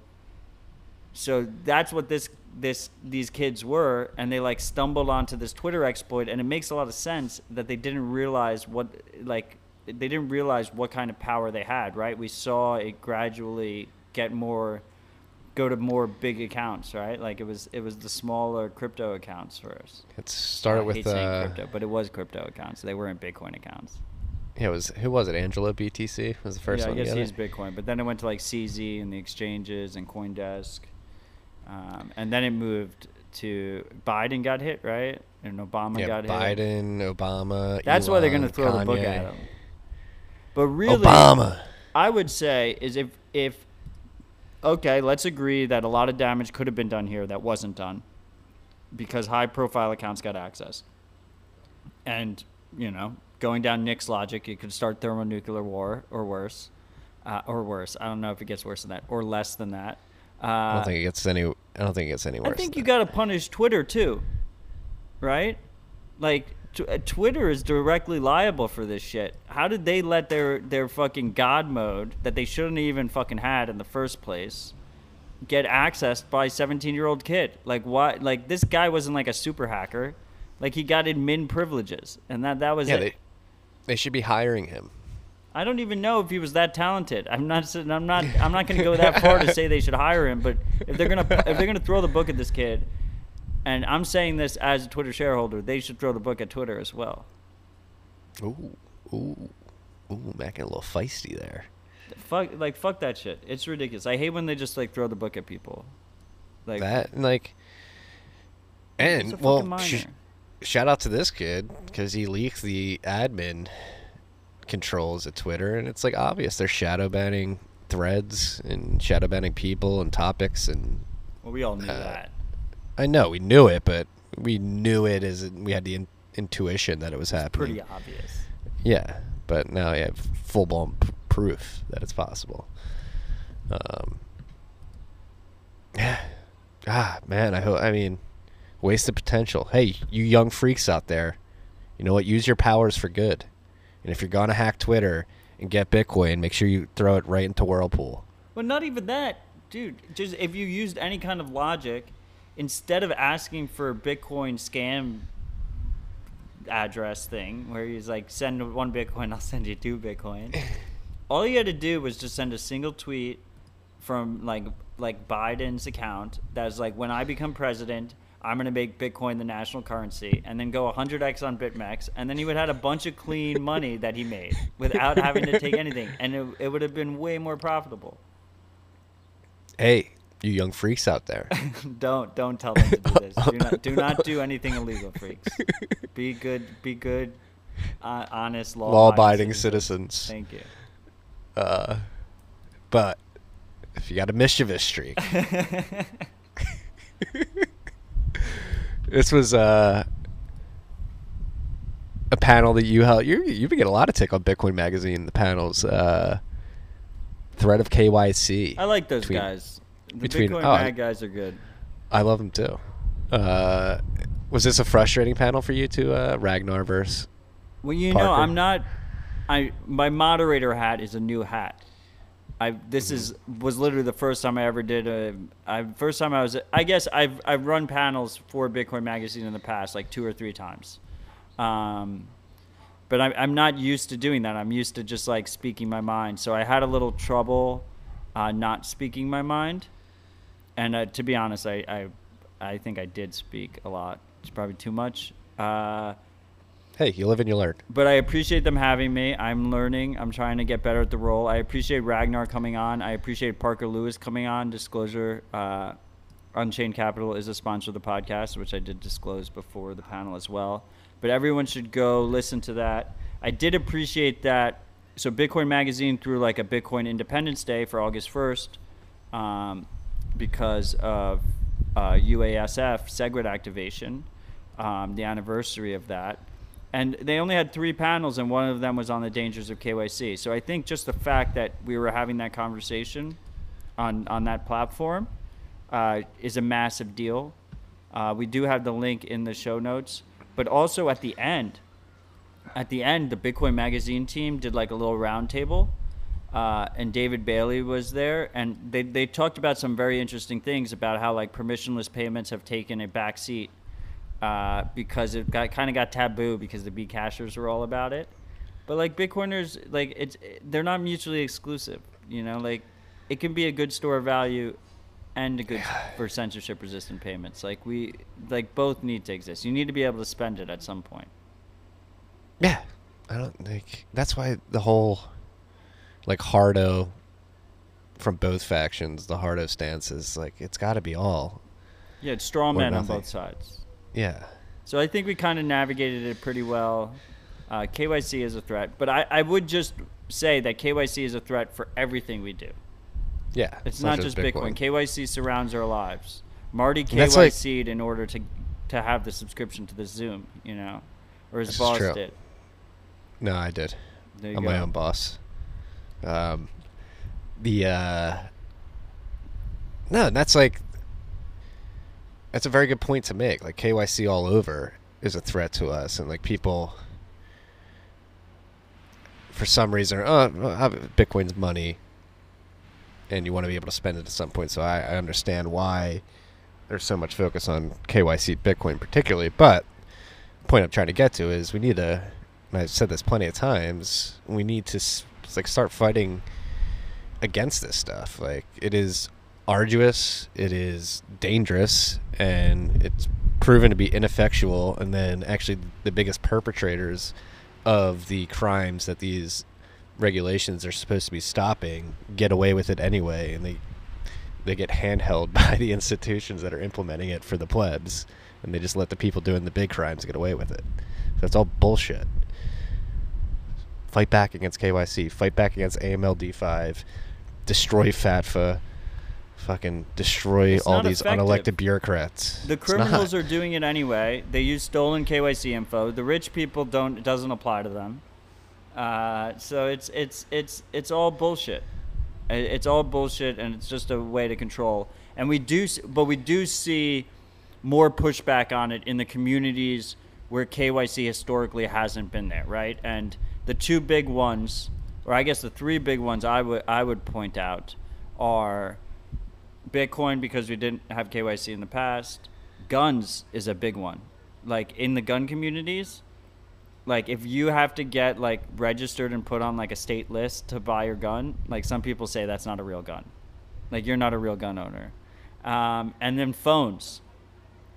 so that's what this this these kids were and they like stumbled onto this twitter exploit and it makes a lot of sense that they didn't realize what like they didn't realize what kind of power they had right we saw it gradually get more go to more big accounts right like it was it was the smaller crypto accounts first It started I hate with saying uh, crypto but it was crypto accounts they weren't bitcoin accounts yeah, it was who was it? AngeloBTC was the first yeah, one. I guess to he's? Bitcoin, but then it went to like CZ and the exchanges and CoinDesk, um, and then it moved to Biden got hit right, and Obama Yeah, got hit. Biden, Obama. That's why they're gonna throw the book at him. But really, Obama. I would say is if if okay, let's agree that a lot of damage could have been done here that wasn't done because high profile accounts got access. And you know, going down Nick's logic, it could start thermonuclear war or worse, uh, or worse. I don't know if it gets worse than that or less than that. Uh, I don't think it gets any. I don't think it gets any worse. I think you got to punish Twitter too, right? Like Uh, Twitter is directly liable for this shit. How did they let their their fucking god mode that they shouldn't even fucking had in the first place get accessed by a 17 year old kid? Like what? Like this guy wasn't like a super hacker. Like he got admin privileges, and that that was Yeah, it. they, they should be hiring him. I don't even know if he was that talented. I'm not. I'm not. I'm not going to go that far to say they should hire him. But if they're gonna if they're gonna throw the book at this kid, and I'm saying this as a Twitter shareholder, they should throw the book at Twitter as well. Ooh, ooh, ooh, Mac getting a little feisty there. Fuck, like fuck that shit. It's ridiculous. I hate when they just like throw the book at people. Like that and like, and well, sh- shout out to this kid because he leaked the admin controls at Twitter, and it's like obvious they're shadow banning threads and shadow banning people and topics, and well, we all knew uh, that. I know we knew it, but we knew it as we had the in- intuition that it was happening. Pretty obvious. Yeah, but now you have full blown p- proof that it's possible. Um, yeah. Ah, man, I hope. I mean, wasted potential. Hey, you young freaks out there, you know what? Use your powers for good. And if you're gonna hack Twitter and get Bitcoin, make sure you throw it right into Whirlpool. Well, not even that, dude. Just if you used any kind of logic, instead of asking for a Bitcoin scam address thing, where he's like, send one Bitcoin, I'll send you two Bitcoin. all you had to do was just send a single tweet from like like Biden's account that's like, when I become president. I'm gonna make Bitcoin the national currency, and then go 100x on BitMEX, and then he would have had a bunch of clean money that he made without having to take anything, and it, it would have been way more profitable. Hey, you young freaks out there. Don't don't tell them to do this. Do not do not do anything illegal, freaks. Be good. Be good. Uh, honest law. Law-abiding citizens. Thank you. Uh, but if you got a mischievous streak, this was uh, a panel that you held. You you've been getting a lot of tick on Bitcoin Magazine. The panels, uh, threat of KYC. I like those between- guys. The between- Bitcoin oh, mag guys are good. I love them too. Uh, was this a frustrating panel for you to uh, Ragnar verse? Well, you know, I'm not. I my moderator hat is a new hat. I this is was literally the first time I ever did a. I first time I was. I guess I've I've run panels for Bitcoin Magazine in the past, like two or three times. Um, but I'm I'm not used to doing that. I'm used to just like speaking my mind. So I had a little trouble, uh, not speaking my mind. And uh, to be honest, I, I I think I did speak a lot. It's probably too much. Uh, Hey, you live and you learn. but I appreciate them having me. I'm learning. I'm trying to get better at the role. I appreciate Ragnar coming on. I appreciate Parker Lewis coming on. Disclosure: uh, Unchained Capital is a sponsor of the podcast, which I did disclose before the panel as well. But everyone should go listen to that. I did appreciate that. So Bitcoin Magazine threw like a Bitcoin Independence Day for August 1st um, because of uh, UASF SegWit activation, um, the anniversary of that. And they only had three panels, and one of them was on the dangers of KYC. So I think just the fact that we were having that conversation on, on that platform uh, is a massive deal. Uh, we do have the link in the show notes, but also at the end, at the end, the Bitcoin Magazine team did like a little roundtable, uh, and David Bailey was there, and they they talked about some very interesting things about how like permissionless payments have taken a back seat uh, because it got kind of got taboo because the B cashers were all about it. But like Bitcoiners, like it's they're not mutually exclusive. You know, like it can be a good store of value and a good for censorship resistant payments. Like we like both need to exist. You need to be able to spend it at some point. Yeah, I don't think that's why the whole like Hardo from both factions, the Hardo stance is like it's got to be all. Yeah, it's straw men on both sides. Yeah, So I think we kind of navigated it pretty well. Uh, KYC is a threat, but I, I would just say that KYC is a threat for everything we do. yeah. It's, not, just Bitcoin. KYC surrounds our lives. Marty KYC'd in order to to have the subscription to the Zoom, you know, or his is boss did. No, I did. I'm go. my own boss. Um, the uh, no, that's like that's a very good point to make. Like KYC all over is a threat to us, and like people, for some reason, oh, Bitcoin's money, and you want to be able to spend it at some point. So I, I understand why there's so much focus on KYC Bitcoin, particularly. But the point I'm trying to get to is we need to. And I've said this plenty of times. We need to like start fighting against this stuff. Like it is arduous, it is dangerous, and it's proven to be ineffectual. And then actually, the biggest perpetrators of the crimes that these regulations are supposed to be stopping get away with it anyway, and they they get handheld by the institutions that are implementing it for the plebs, and they just let the people doing the big crimes get away with it. So all bullshit. Fight back against KYC. Fight back against AMLD5. Destroy FATFA. Fucking destroy It's all these effective. unelected bureaucrats. The criminals are doing it anyway. They use stolen KYC info. The rich people don't. It doesn't apply to them. Uh, so it's it's it's it's all bullshit. It's all bullshit, and it's just a way to control. And we do, but we do see more pushback on it in the communities where KYC historically hasn't been there, right? And the two big ones, or I guess the three big ones, I would I would point out are Bitcoin because we didn't have KYC in the past. Guns is a big one. Like in the gun communities, like if you have to get like registered and put on like a state list to buy your gun, like some people say that's not a real gun. Like you're not a real gun owner. Um, and then phones.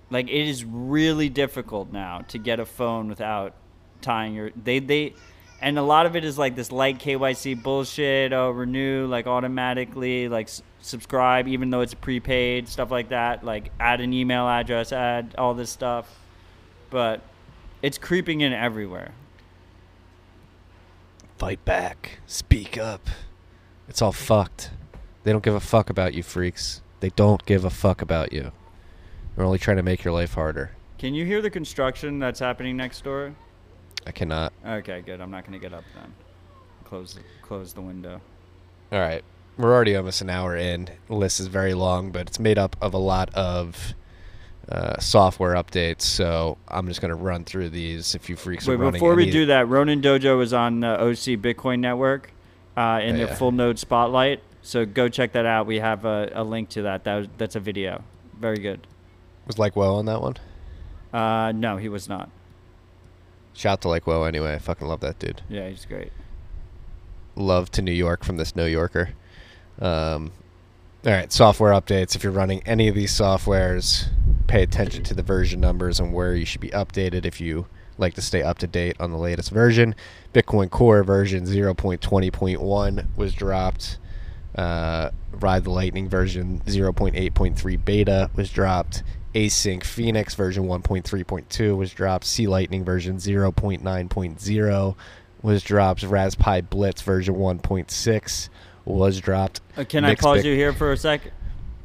Like it is really difficult now to get a phone without tying your they they and a lot of it is like this light KYC bullshit. Oh, renew like automatically, like s- subscribe even though it's prepaid, stuff like that. Like add an email address, add all this stuff, but it's creeping in everywhere. Fight back. Speak up. It's all fucked. They don't give a fuck about you, freaks. They don't give a fuck about you. They're only trying to make your life harder. Can you hear the construction that's happening next door? I cannot. Okay, good. I'm not gonna get up then. Close the, close the window. All right. We're already almost an hour in. The list is very long, but it's made up of a lot of uh, software updates. So I'm just going to run through these if you freaks are Wait, before we do that, RoninDojo is on the OC Bitcoin Network uh, in Oh, their yeah. full node spotlight. So go check that out. We have a, a link to that. That was, that's a video. Very good. Was Likewhoa on that one? Uh, no, he was not. Shout out to Likewhoa anyway. I fucking love that dude. Yeah, he's great. love to New York from this New Yorker. Um, all right, software updates. If you're running any of these softwares, pay attention to the version numbers and where you should be updated if you like to stay up to date on the latest version. Bitcoin Core version 0.20.1 was dropped. Uh, Ride the Lightning version 0.8.3 beta was dropped. ACINQ Phoenix version 1.3.2 was dropped. C-Lightning version 0.9.0 was dropped. Raspberry Blitz version 1.6 was dropped. Uh, can I pause you here for a sec?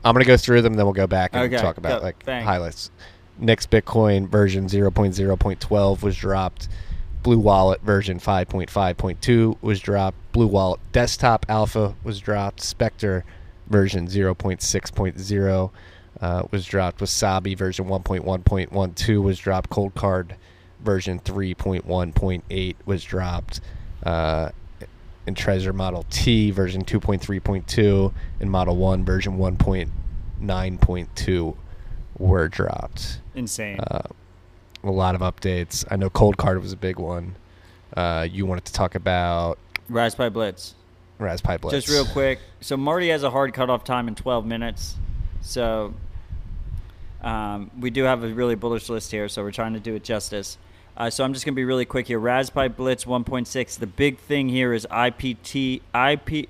I'm gonna go through them, then we'll go back and Okay, talk about go. like Thanks. highlights. nix-bitcoin version 0.0.12 was dropped. BlueWallet version 5.5.2 was dropped. BlueWallet Desktop Alpha was dropped. Specter version 0.6.0 uh, was dropped. Wasabi version 1.1.12 was dropped. Coldcard version 3.1.8 was dropped. Uh, and Trezor Model T version 2.3.2 and Model 1 version 1.9.2 were dropped. Insane. Uh, a lot of updates. I know Coldcard was a big one. Uh, you wanted to talk about Raspberry Blitz. Raspberry Blitz. Just real quick. So Marty has a hard cutoff time in 12 minutes. So um, we do have a really bullish list here, so we're trying to do it justice. Uh, so I'm just going to be really quick here. Raspberry Blitz 1.6. The big thing here is IPT IP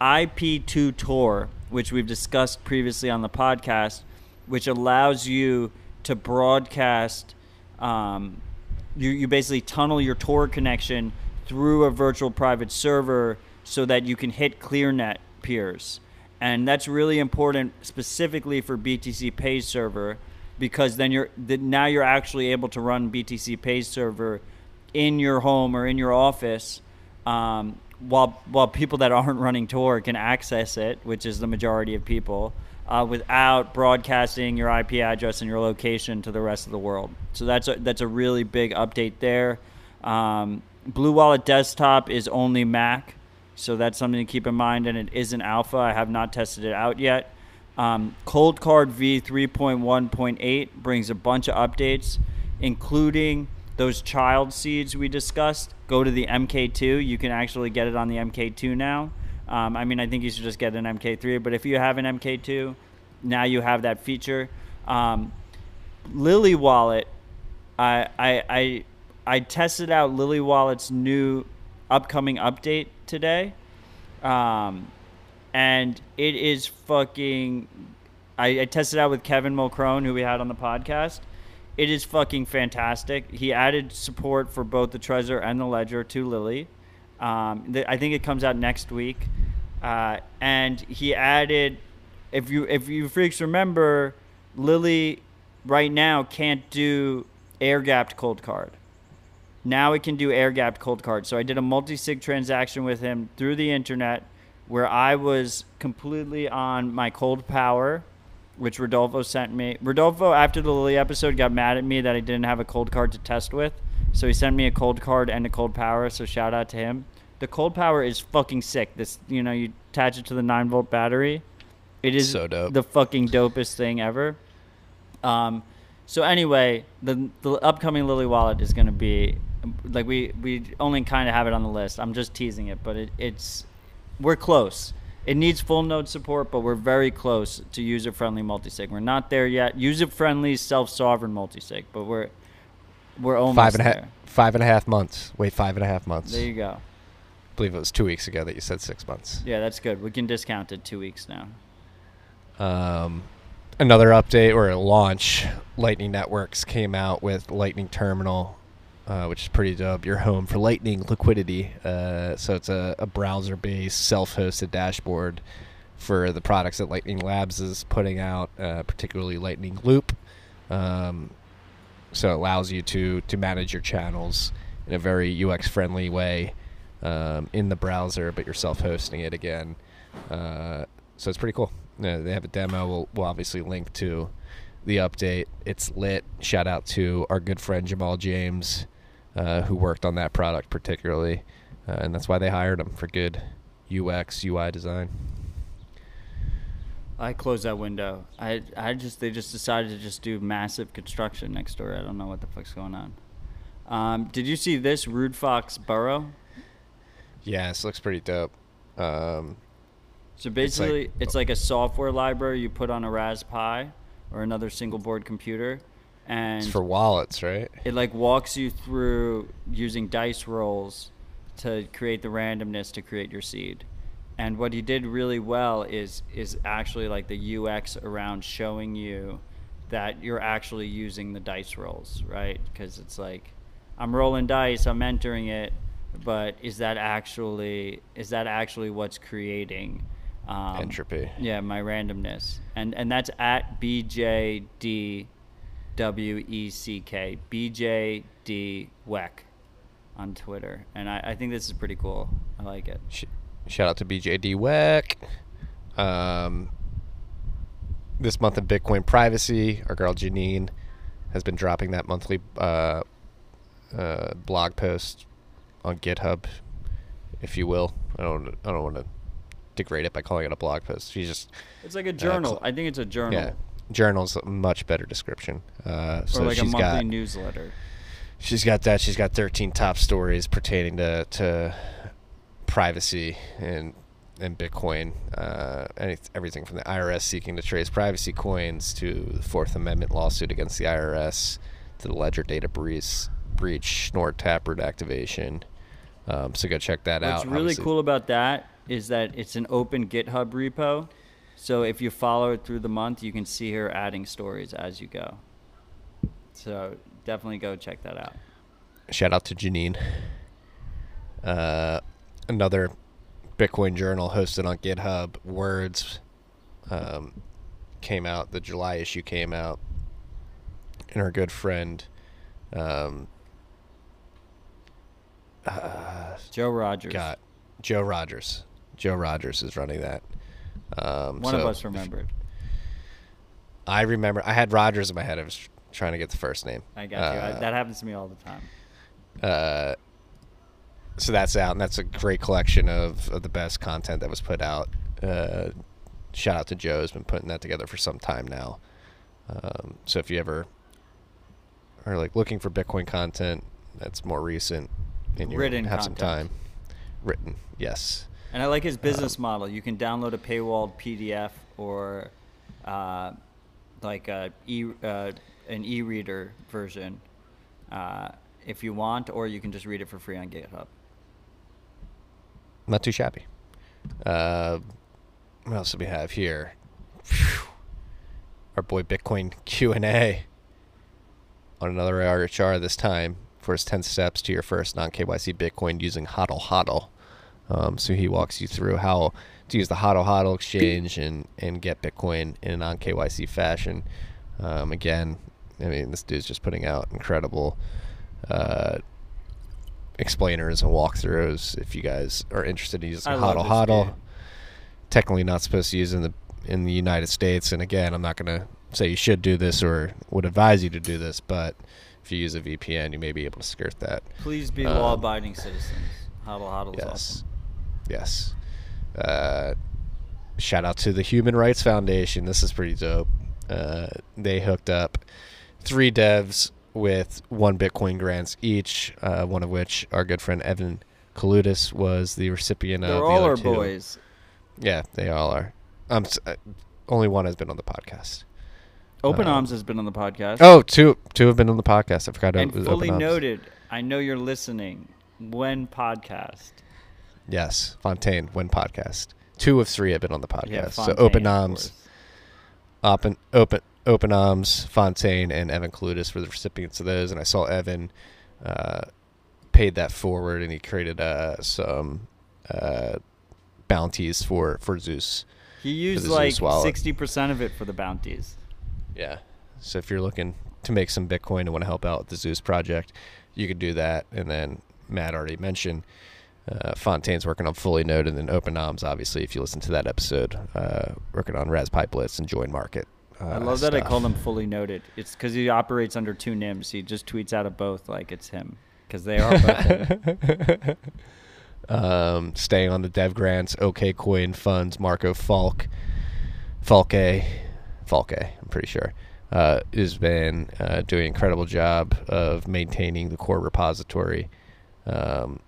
IP2Tor, which we've discussed previously on the podcast, which allows you to broadcast. Um, you, you basically tunnel your Tor connection through a virtual private server so that you can hit ClearNet peers. And that's really important specifically for BTCPay Server because then you're now you're actually able to run BTCPay Server in your home or in your office, um, while while people that aren't running Tor can access it, which is the majority of people, uh, without broadcasting your IP address and your location to the rest of the world. So that's a, that's a really big update there. Um, BlueWallet Desktop is only Mac, so that's something to keep in mind, and it is an alpha. I have not tested it out yet. Um, Coldcard V 3.1.8 brings a bunch of updates, including those child seeds we discussed. Go to the MK2. You can actually get it on the MK2 now. Um, I mean, I think you should just get an MK3, but if you have an MK2, now you have that feature. Um, Lily Wallet, I, I, I, I tested out Lily Wallet's new upcoming update today. Um, and it is fucking. I, I tested out with Kevin Mulcrone, who we had on the podcast. It is fucking fantastic. He added support for both the Trezor and the Ledger to Lily. Um, th- I think it comes out next week, uh, and he added. If you if you freaks remember, Lily right now can't do air gapped Coldcard. Now it can do air gapped Coldcard. So I did a multi sig transaction with him through the internet where I was completely on my Coldpower, which Rodolfo sent me. Rodolfo, after the Lily episode, got mad at me that I didn't have a Coldcard to test with. So he sent me a Coldcard and a Coldpower. So shout out to him. The Coldpower is fucking sick. This, you know, you attach it to the nine volt battery. It is So dope. the fucking dopest thing ever. Um, so anyway, the the upcoming Lily wallet is gonna be like we we only kind of have it on the list. I'm just teasing it, but it, it's we're close. It needs full node support, but we're very close to user friendly multisig. We're not there yet. User friendly self sovereign multisig, but we're we're almost Five and a half. Five and a half months. Wait, five and a half months. There you go. I believe it was two weeks ago that you said six months. Yeah, that's good. We can discount it two weeks now. Um, another update or a launch. Lightning Networks came out with Lightning Terminal, uh, which is pretty dope. Your home for Lightning liquidity. Uh, so it's a, a browser-based, self-hosted dashboard for the products that Lightning Labs is putting out, uh, particularly Lightning Loop. Um, so it allows you to to manage your channels in a very UX friendly way um, in the browser, but you're self-hosting it again. Uh, so it's pretty cool. Uh, they have a demo. We'll, we'll obviously link to the update. It's lit. Shout out to our good friend Jamal James, uh, who worked on that product particularly, uh, and that's why they hired him for good UX UI design. I closed that window. I I just they just decided to just do massive construction next door. I don't know what the fuck's going on. Um, did you see this Rude Fox Burrow? Yeah, this looks pretty dope. Um, So like- basically, it's like, a software library you put on a Raspberry or another single board computer, and it's for wallets, right? it like walks you through using dice rolls to create the randomness to create your seed. And what he did really well is is actually like the UX around showing you that you're actually using the dice rolls, right? Because it's like I'm rolling dice, I'm entering it, but is that actually is that actually what's creating um, Entropy. Yeah, my randomness, and and that's at BJD W E C K BJD Weck on Twitter, and I, I think this is pretty cool. I like it. Shout out to BJD Weck. Um, this month in Bitcoin privacy, our girl Janine has been dropping that monthly uh, uh, blog post on GitHub, if you will. I don't. I don't want to degrade it by calling it a blog post. She's just It's like a journal. cl- I think it's a journal yeah. Journal's a much better description. Uh, so or like a monthly got newsletter. She's got that. She's got 13 top stories pertaining to, to privacy and and Bitcoin. Uh, any, everything from the IRS seeking to trace privacy coins to the Fourth Amendment lawsuit against the IRS to the Ledger data breach, breach Snort Taproot activation. Um, so go check that out. What's really Obviously- cool about that is that it's an open GitHub repo. So if you follow it through the month, you can see her adding stories as you go. So definitely go check that out. Shout out to Janine. Uh, another Bitcoin journal hosted on GitHub, Words, um, came out. The July issue came out, and our good friend, um, Joe Rogers. got Joe Rogers. Joe Rogers is running that. Um, One of us remembered. I remember. I had Rogers in my head. I was trying to get the first name. I got you. I, Uh, that happens to me all the time. uh, so that's out, and that's a great collection of, of the best content that was put out. Uh, shout out to Joe, has been putting that together for some time now. Um, so if you ever are like looking for Bitcoin content that's more recent and you Written have some time, written, yes, And I like his business model. You can download a paywalled PDF or uh, like a e uh, an e-reader version uh, if you want, or you can just read it for free on GitHub. not too shabby. Uh, what else do we have here? Phew. Our boy Bitcoin Q and A on another RHR this time for his ten steps to your first non KYC Bitcoin using HODL HODL. Um, so he walks you through how to use the HODL HODL exchange and and get Bitcoin in an non KYC fashion. Um, again, I mean this dude's just putting out incredible. Uh, explainers and walkthroughs if you guys are interested in using I HODL HODL, technically not supposed to use in the in the United States. And again, I'm not going to say you should do this or would advise you to do this, but if you use a VPN, you may be able to skirt that. Please be Um, law-abiding citizens. Hodl hodl is Yes, awesome. Yes. Uh, shout out to the Human Rights Foundation. This is pretty dope. Uh, they hooked up three devs with one Bitcoin grants each. Uh, one of which our good friend Evan Kaloudis was the recipient They're of. the all other our two. boys. Yeah, they all are. Um, uh, only one has been on the podcast. Open Uh, Arms has been on the podcast. Oh, two two have been on the podcast. I forgot and it was fully Open Arms. noted. I know you're listening. When podcast? Yes, Fontaine, when podcast. Two of three have been on the podcast. Yeah, so openoms. Open Open openoms, Fontaine, and Evan Kaloudis were the recipients of those. And I saw Evan uh, paid that forward, and he created uh, some uh, bounties for for Zeus. He used like sixty percent of it for the bounties. Yeah. So if you're looking to make some Bitcoin and want to help out with the Zeus project, you could do that. And then Matt already mentioned uh, Fontaine's working on Fully Node, and then openoms, obviously, if you listen to that episode, uh, working on RaspiBlitz and JoinMarket. Uh, I love that I call him fully noted. It's because he operates under two NIMs. He just tweets out of both like it's him because they are both um, staying on the dev grants, OKCoin funds, Marco Falk, Falke, Falke, I'm pretty sure, uh, has been uh, doing an incredible job of maintaining the core repository um,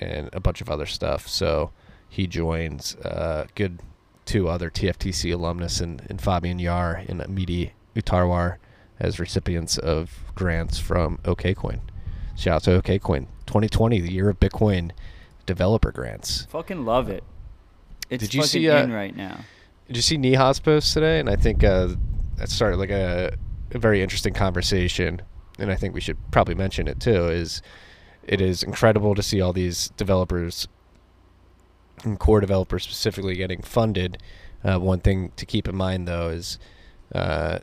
and a bunch of other stuff. So he joins uh, good two other TFTC alumnus and, and Fabian Jahr and Amiti Uttarwar as recipients of grants from OKCoin. Shout out to OKCoin. 2020, the year of Bitcoin developer grants. Fucking love it. It's Did you fucking see, uh, in right now. Did you see Niha's post today? And I think uh, that started like a, a very interesting conversation. And I think we should probably mention it too. Is it is incredible to see all these developers and core developers specifically getting funded. Uh, one thing to keep in mind though is uh,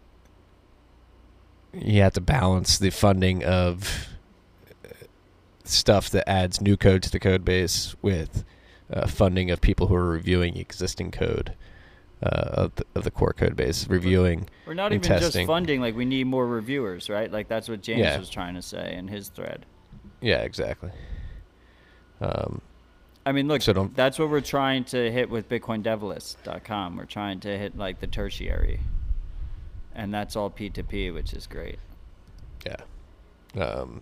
you have to balance the funding of stuff that adds new code to the code base with uh, funding of people who are reviewing existing code uh, of, the, of the core code base, reviewing. We're not even just funding. Like we need more reviewers, right? Like that's what James Yeah. was trying to say in his thread. Yeah, exactly. Um, I mean, look, So that's what we're trying to hit with BitcoinDevlist.com. We're trying to hit like the tertiary, and that's all P2P, which is great. yeah. Um,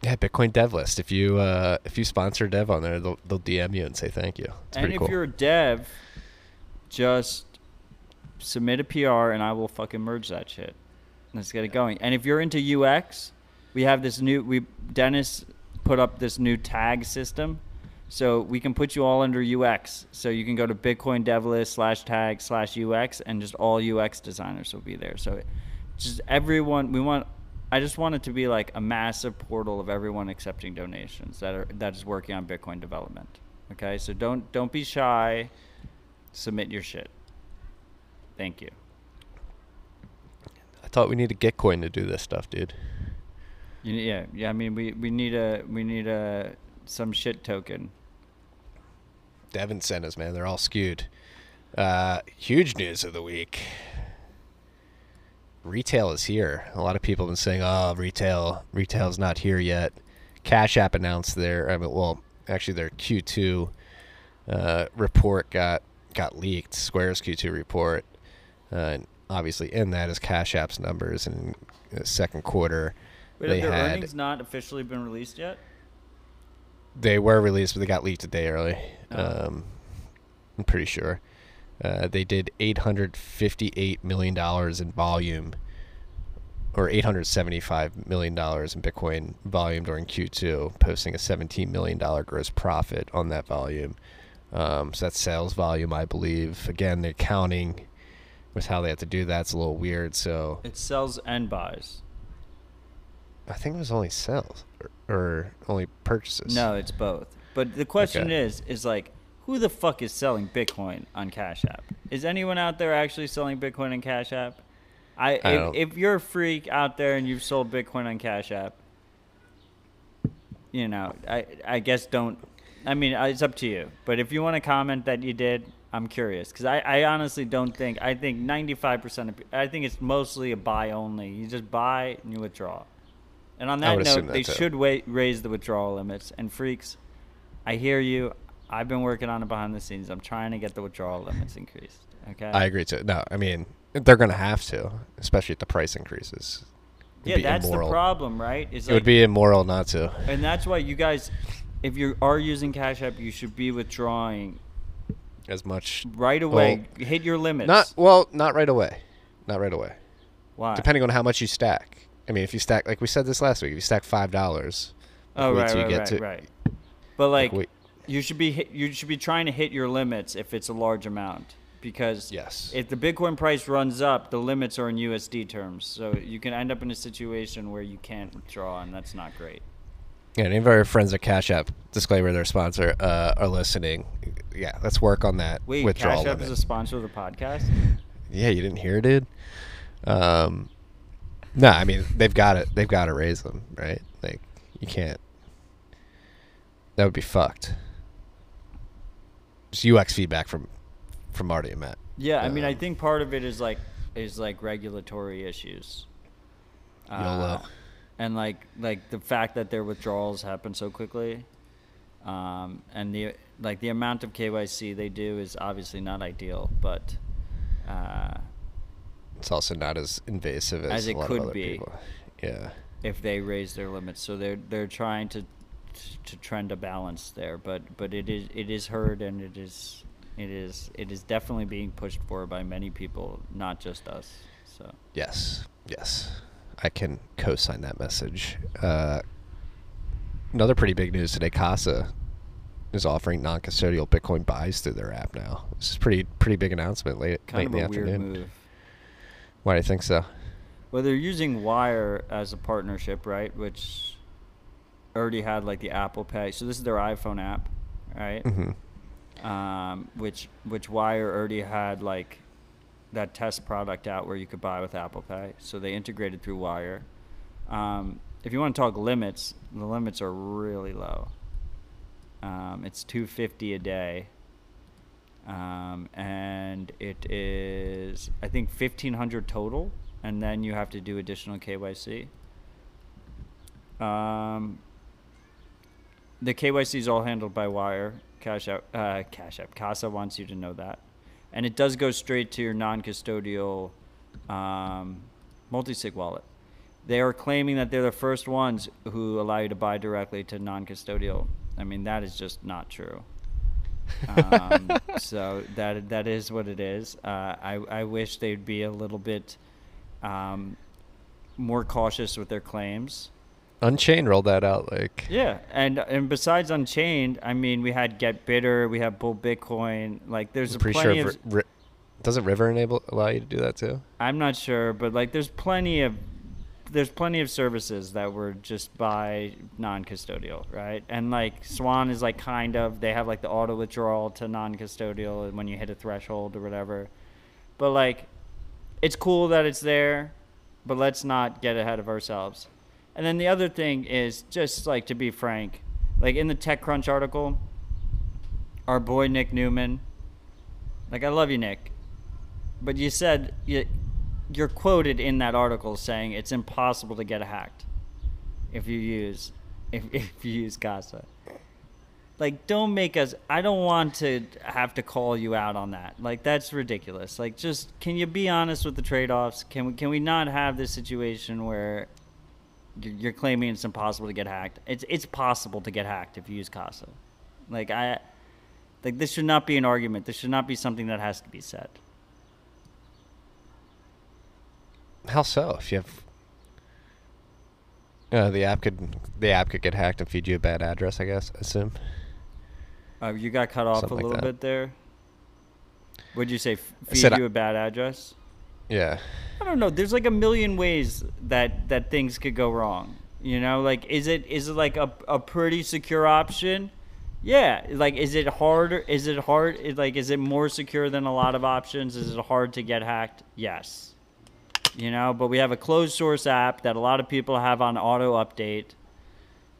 yeah, Bitcoin Dev List. If you uh, if you sponsor Dev on there, they'll they'll DM you and say thank you. It's and if cool. you're a dev, just submit a PR and I will fucking merge that shit. Let's get it going. And if you're into UX, we have this new we Dennis put up this new tag system. So we can put you all under UX. So you can go to Bitcoin Devlist slash tag slash UX and just all UX designers will be there. So just everyone we want I just want it to be like a massive portal of everyone accepting donations that are that is working on Bitcoin development. Okay, so don't don't be shy. Submit your shit. Thank you. I thought we needed Gitcoin to do this stuff, dude. You- Yeah, yeah. I mean, we, we need a we need a some shit token. Devin sent us, man. They're all skewed. Uh, huge news of the week. Retail is here. A lot of people have been saying, "Oh, retail, retail's not here yet." Cash App announced their, I mean, well, actually their Q2 uh, report got got leaked. Square's Q2 report, uh, and obviously in that is Cash App's numbers in the second quarter. Wait, they have their had earnings not officially been released yet? they were released, but they got leaked a day early. Oh. Um, I'm pretty sure. Uh, they did 858 million dollars in volume, or 875 million dollars in Bitcoin volume during Q2, posting a 17 million dollar gross profit on that volume. Um, so that's sales volume, I believe. Again, the accounting with how they have to do that's a little weird. So It sells and buys. I think it was only sales or, or only purchases. No, it's both. But the question Okay. is, is like, who the fuck is selling Bitcoin on Cash App? Is anyone out there actually selling Bitcoin on Cash App? I, I if, if you're a freak out there and you've sold Bitcoin on Cash App, you know, I I guess don't. I mean, uh, it's up to you. But if you want to comment that you did, I'm curious because I, I honestly don't think. I think 95% of. I think it's mostly a buy only. You just buy and you withdraw. And on that note, they should wait, raise the withdrawal limits. And freaks, I hear you. I've been working on it behind the scenes. I'm trying to get the withdrawal limits increased. Okay. I agree too. No, I mean they're going to have to, especially if the price increases. It'd yeah, that's immoral. the problem, right? Is It would be immoral not to. and that's why you guys, if you are using Cash App, you should be withdrawing As much right away. Hit your limits. not well, not right away, not right away. why? Depending on how much you stack. I mean, if you stack, like we said this last week, if you stack five dollars, Oh right, you right, get right, to- right. But like, wait- you should be hit, you should be trying to hit your limits if it's a large amount because Yes. if the Bitcoin price runs up, the limits are in USD terms, so you can end up in a situation where you can't withdraw, and that's not great. yeah, any of our friends at Cash App, disclaimer, their sponsor, uh, are listening. Yeah, let's work on that Wait, withdrawal Cash App limit. is a sponsor of the podcast. Yeah, you didn't hear, dude. Um, no, I mean they've got it. They've got to raise them, right? Like you can't. That would be fucked. Just UX feedback from from Marty and Matt. Yeah, I mean, I Um, think part of it is like is like regulatory issues. Uh, and like like the fact that their withdrawals happen so quickly, um, and the like the amount of KYC they do is obviously not ideal, but uh, It's also not as invasive as, As a it lot could be. people. Yeah. if they raise their limits, so they're they're trying to to trend a balance there, but but it is it is heard and it is it is it is definitely being pushed for by many people, not just us. So. Yes. Yes. I can co-sign that message. Uh, another pretty big news today. Casa is offering non-custodial Bitcoin buys through their app now. This is pretty pretty big announcement late, late in the afternoon. move. Why do you think so? Well, they're using Wyre as a partnership, right? Which already had like the Apple Pay. So this is their iPhone app, right? Mm-hmm. Um, which which Wyre already had like that test product out where you could buy with Apple Pay. So they integrated through Wyre. Um, if you want to talk limits, the limits are really low. Um, it's two fifty a day. Um, and it is I think fifteen hundred total, and then you have to do additional KYC. Um, the KYC is all handled by Wyre. Cash App, uh, Cash App, Casa wants you to know that, and it does go straight to your non-custodial um, multi-sig wallet. They are claiming that they're the first ones who allow you to buy directly to non-custodial. I mean, that is just not true. Um, so that that is what it is. Uh, I I wish they'd be a little bit um, more cautious with their claims. Unchained rolled that out like Yeah, and and besides Unchained, I mean, we had Get Bittr, we have Bull Bitcoin. Like, there's I'm a pretty plenty sure. of. Ri- doesn't River enable allow you to do that too? I'm not sure, but like, there's plenty of. There's plenty of services that were just by non-custodial, right? And like Swan is like kind of they have like the auto withdrawal to non-custodial when you hit a threshold or whatever. But like, it's cool that it's there, but let's not get ahead of ourselves. And then the other thing is just like to be frank, like in the TechCrunch article, our boy Nick Newman, like I love you, Nick, but you said you, you're quoted in that article saying it's impossible to get hacked if you use if, if you use Casa. Like, don't make us. I don't want to have to call you out on that. Like, that's ridiculous. Like, just can you be honest with the trade-offs? Can we can we not have this situation where you're, you're claiming it's impossible to get hacked? It's it's possible to get hacked if you use Casa. Like I, like this should not be an argument. This should not be something that has to be said. How so? If you have uh, the app could the app could get hacked and feed you a bad address, I guess. I assume. Uh, you got cut off Something a little that. bit there. Would you say feed you a bad address? Yeah. I don't know. There's like a million ways that that things could go wrong. You know, like is it is it like a a pretty secure option? Yeah. Like is it harder? Is it hard? Is, like is it more secure than a lot of options? Is it hard to get hacked? Yes. You know, but we have a closed source app that a lot of people have on auto update,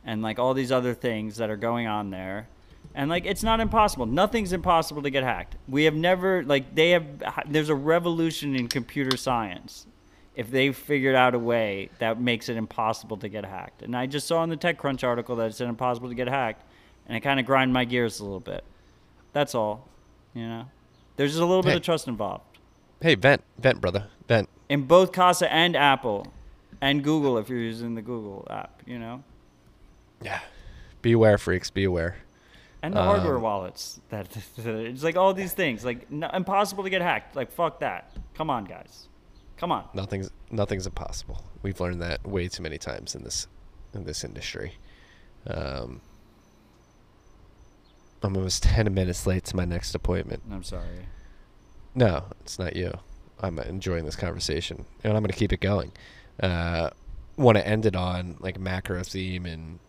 and like all these other things that are going on there. And like it's not impossible. Nothing's impossible to get hacked. We have never like they have there's a revolution in computer science if they figured out a way that makes it impossible to get hacked. And I just saw in the TechCrunch article that it's impossible to get hacked, and it kind of grind my gears a little bit. That's all. You know, there's just a little bit of trust involved Hey, vent, vent, brother, vent. In both Casa and Apple, and Google if you're using the Google app. You know, Yeah. Beware, freaks. Beware. and the hardware Um, wallets. That it's like all these things like no, impossible to get hacked. Like fuck that. Come on, guys. Come on. Nothing's nothing's impossible. We've learned that way too many times in this in this industry. Um, I'm almost ten minutes late to my next appointment. I'm sorry. No, it's not you. I'm enjoying this conversation, and I'm going to keep it going. Uh, Want to end it on like macro theme and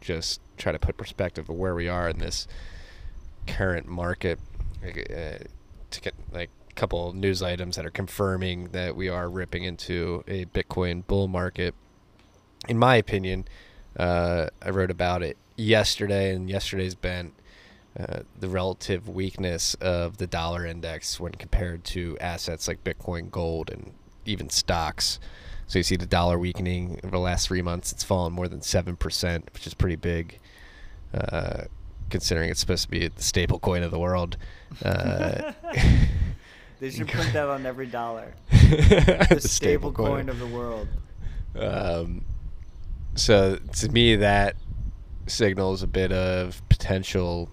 just try to put perspective of where we are in this current market. Uh, to get like a couple news items that are confirming that we are ripping into a Bitcoin bull market. In my opinion, uh, I wrote about it yesterday, and yesterday's been uh, the relative weakness of the dollar index when compared to assets like Bitcoin, gold, and even stocks. So you see the dollar weakening over the last three months; it's fallen more than seven percent, which is pretty big, uh, considering it's supposed to be the staple coin of the world. Uh, They should print that on every dollar. the The stable coin of the world. Um, so to me, that signals a bit of potential.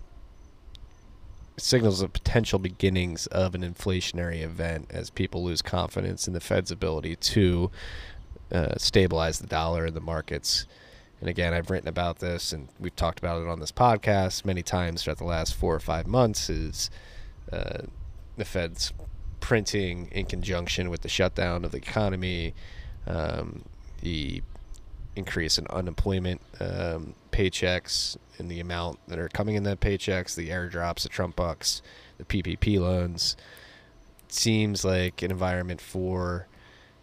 Signals of potential beginnings of an inflationary event as people lose confidence in the Fed's ability to uh, stabilize the dollar in the markets. And again, I've written about this and we've talked about it on this podcast many times throughout the last four or five months. Is uh, the Fed's printing in conjunction with the shutdown of the economy, um, the increase in unemployment um, paychecks and the amount that are coming in the paychecks, the airdrops, the Trump bucks, the PPP loans. Seems like an environment for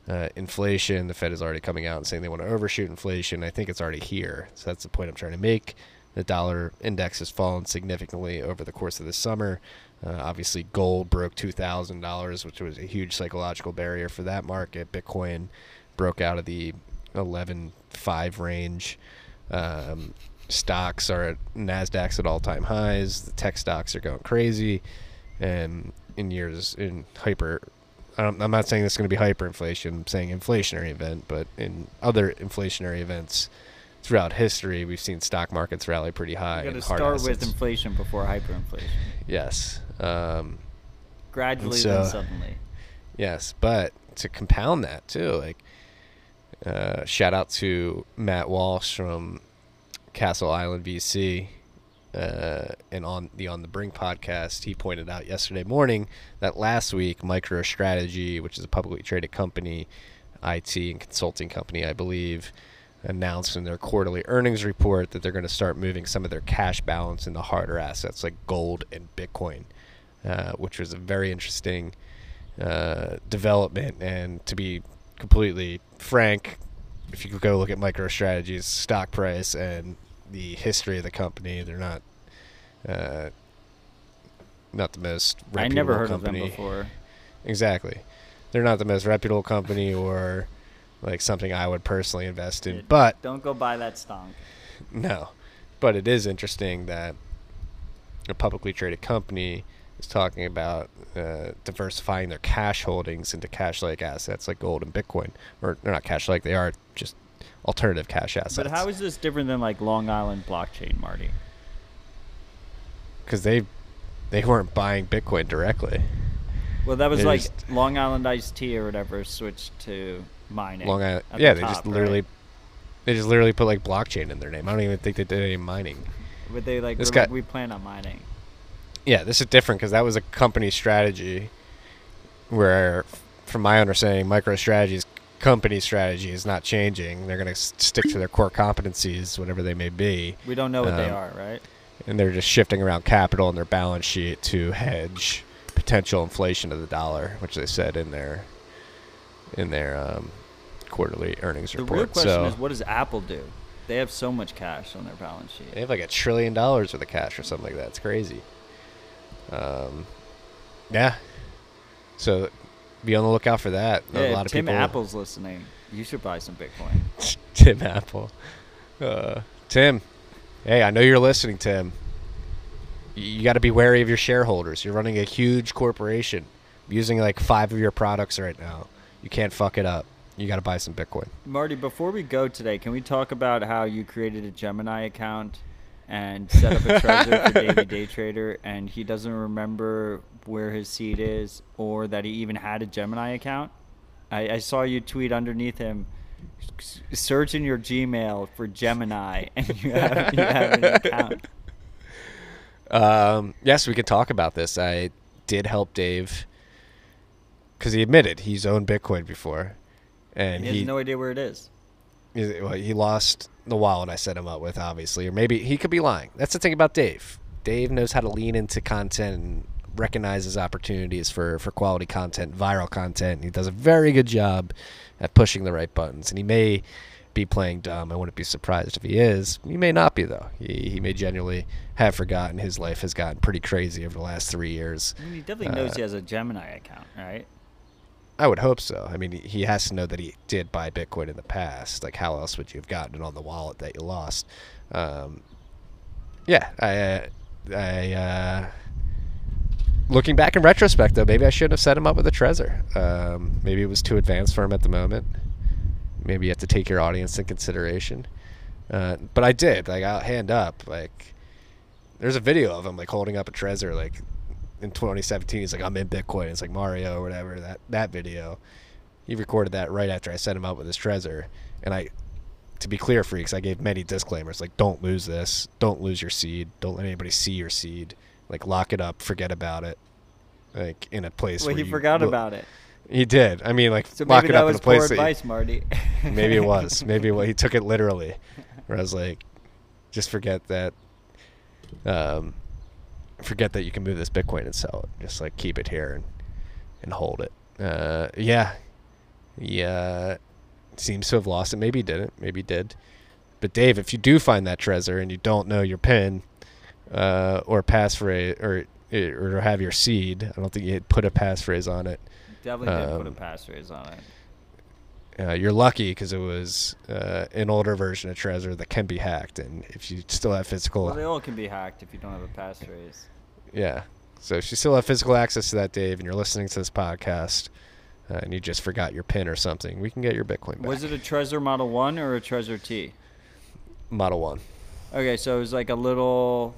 uh, inflation. The Fed is already coming out and saying they want to overshoot inflation. I think it's already here. So that's the point I'm trying to make. The dollar index has fallen significantly over the course of the summer. Uh, obviously, gold broke $2,000, which was a huge psychological barrier for that market. Bitcoin broke out of the 11.5 range. Um, stocks are at Nasdaq's at all-time highs. The tech stocks are going crazy, and in years in hyper, I don't, I'm not saying this is going to be hyperinflation. I'm saying inflationary event, but in other inflationary events throughout history, we've seen stock markets rally pretty high. You got to start with inflation before hyperinflation. Yes. Um, Gradually, so- then suddenly. Yes, but to compound that too, like uh, shout out to Matt Walsh from Castle Island VC, uh, and on the On the Brink podcast, he pointed out yesterday morning that last week MicroStrategy, which is a publicly traded company, IT and consulting company, I believe, announced in their quarterly earnings report that they're going to start moving some of their cash balance into harder assets like gold and Bitcoin, uh, which was a very interesting uh, development. And to be completely frank, if you go look at MicroStrategy's stock price and the history of the company, they're not uh, not the most reputable I never heard company. of them before. Exactly, they're not the most reputable company or like something I would personally invest in. Yeah, But don't go buy that stonk. no, but it is interesting that a publicly traded company is talking about uh, diversifying their cash holdings into cash-like assets like gold and Bitcoin, or they're not cash-like; they are just alternative cash assets. But how is this different than like Long Island blockchain, Marty? Because they they weren't buying Bitcoin directly. Well, that was They like just- Long Island iced tea or whatever switched to mining. Long Island, yeah, the they top, just literally right? they just literally put like blockchain in their name. I don't even think they did any mining. But they like, This were like guy- we plan on mining. Yeah, this is different because that was a company strategy where, from my understanding, MicroStrategy's company strategy is not changing. They're going to stick to their core competencies, whatever they may be, We don't know what they Um, are, right? and they're just shifting around capital in their balance sheet to hedge potential inflation of the dollar, which they said in their in their um, quarterly earnings The report. The real question so is, what does Apple do? They have so much cash on their balance sheet. they have like a trillion dollars worth of cash or something like that. It's crazy. Um, yeah. So be on the lookout for that. Yeah, a lot of Tim people. Apple's listening. You should buy some Bitcoin. Tim Apple. Uh, Tim, hey, I know you're listening, Tim. You got to be wary of your shareholders. You're running a huge corporation, using like five of your products right now. You can't fuck it up. You got to buy some Bitcoin. Marty, before we go today, can we talk about how you created a Gemini account and set up a treasure for Davey Day Trader, and he doesn't remember where his seat is or that he even had a Gemini account? I, I saw you tweet underneath him, search in your Gmail for Gemini, and you have, you have an account. Um, yes, we could talk about this. I did help Dave because he admitted he's owned Bitcoin before, and He has no idea where it is. He- well, he lost the wallet I set him up with, obviously, or maybe he could be lying. That's the thing about Dave. Dave knows how to lean into content and recognizes opportunities for for quality content, viral content. He does a very good job at pushing the right buttons, and he may be playing dumb. I wouldn't be surprised if he is. He may not be though. He he may genuinely have forgotten. His life has gotten pretty crazy over the last three years. I mean, he definitely knows he has a Gemini account, right? I would hope so. I mean, he- has to know that he did buy Bitcoin in the past. Like, how else would you have gotten it on the wallet that you lost? Um, yeah, I, uh, I, uh, looking back in retrospect, though, maybe I shouldn't have set him up with a Trezor. Um, maybe it was too advanced for him at the moment. Maybe you have to take your audience in consideration. Uh, but I did. Like, I'll hand up. Like, there's a video of him like holding up a Trezor, like in 2017. He's like, "I'm in Bitcoin." It's like Mario or whatever. That that video, he recorded that right after I set him up with his Trezor, and I. To be clear, freaks, I gave many disclaimers like don't lose this, don't lose your seed, don't let anybody see your seed, like lock it up, forget about it, like in a place Well, where he you forgot about it. He did. I mean, like So lock it up in a place poor that you- advice, Marty. maybe it was. Maybe well, he took it literally. Where I was like, just forget that. Um, forget that you can move this Bitcoin and sell it. Just like keep it here and and hold it. Uh, yeah, yeah. Seems to have lost it. Maybe he didn't. Maybe he did. But Dave, if you do find that treasure and you don't know your pin uh, or passphrase or or have your seed, I don't think you put a passphrase on it. Definitely didn't put a Um, passphrase on it. uh, you're lucky because it was uh, an older version of Trezor that can be hacked, and if you still have physical, Well, they all can be hacked if you don't have a passphrase. yeah. So if you still have physical access to that, Dave, and you're listening to this podcast, uh, and you just forgot your pin or something, we can get your Bitcoin back. Was it a Trezor Model 1 or a Trezor T? Model One? Okay, so it was like a little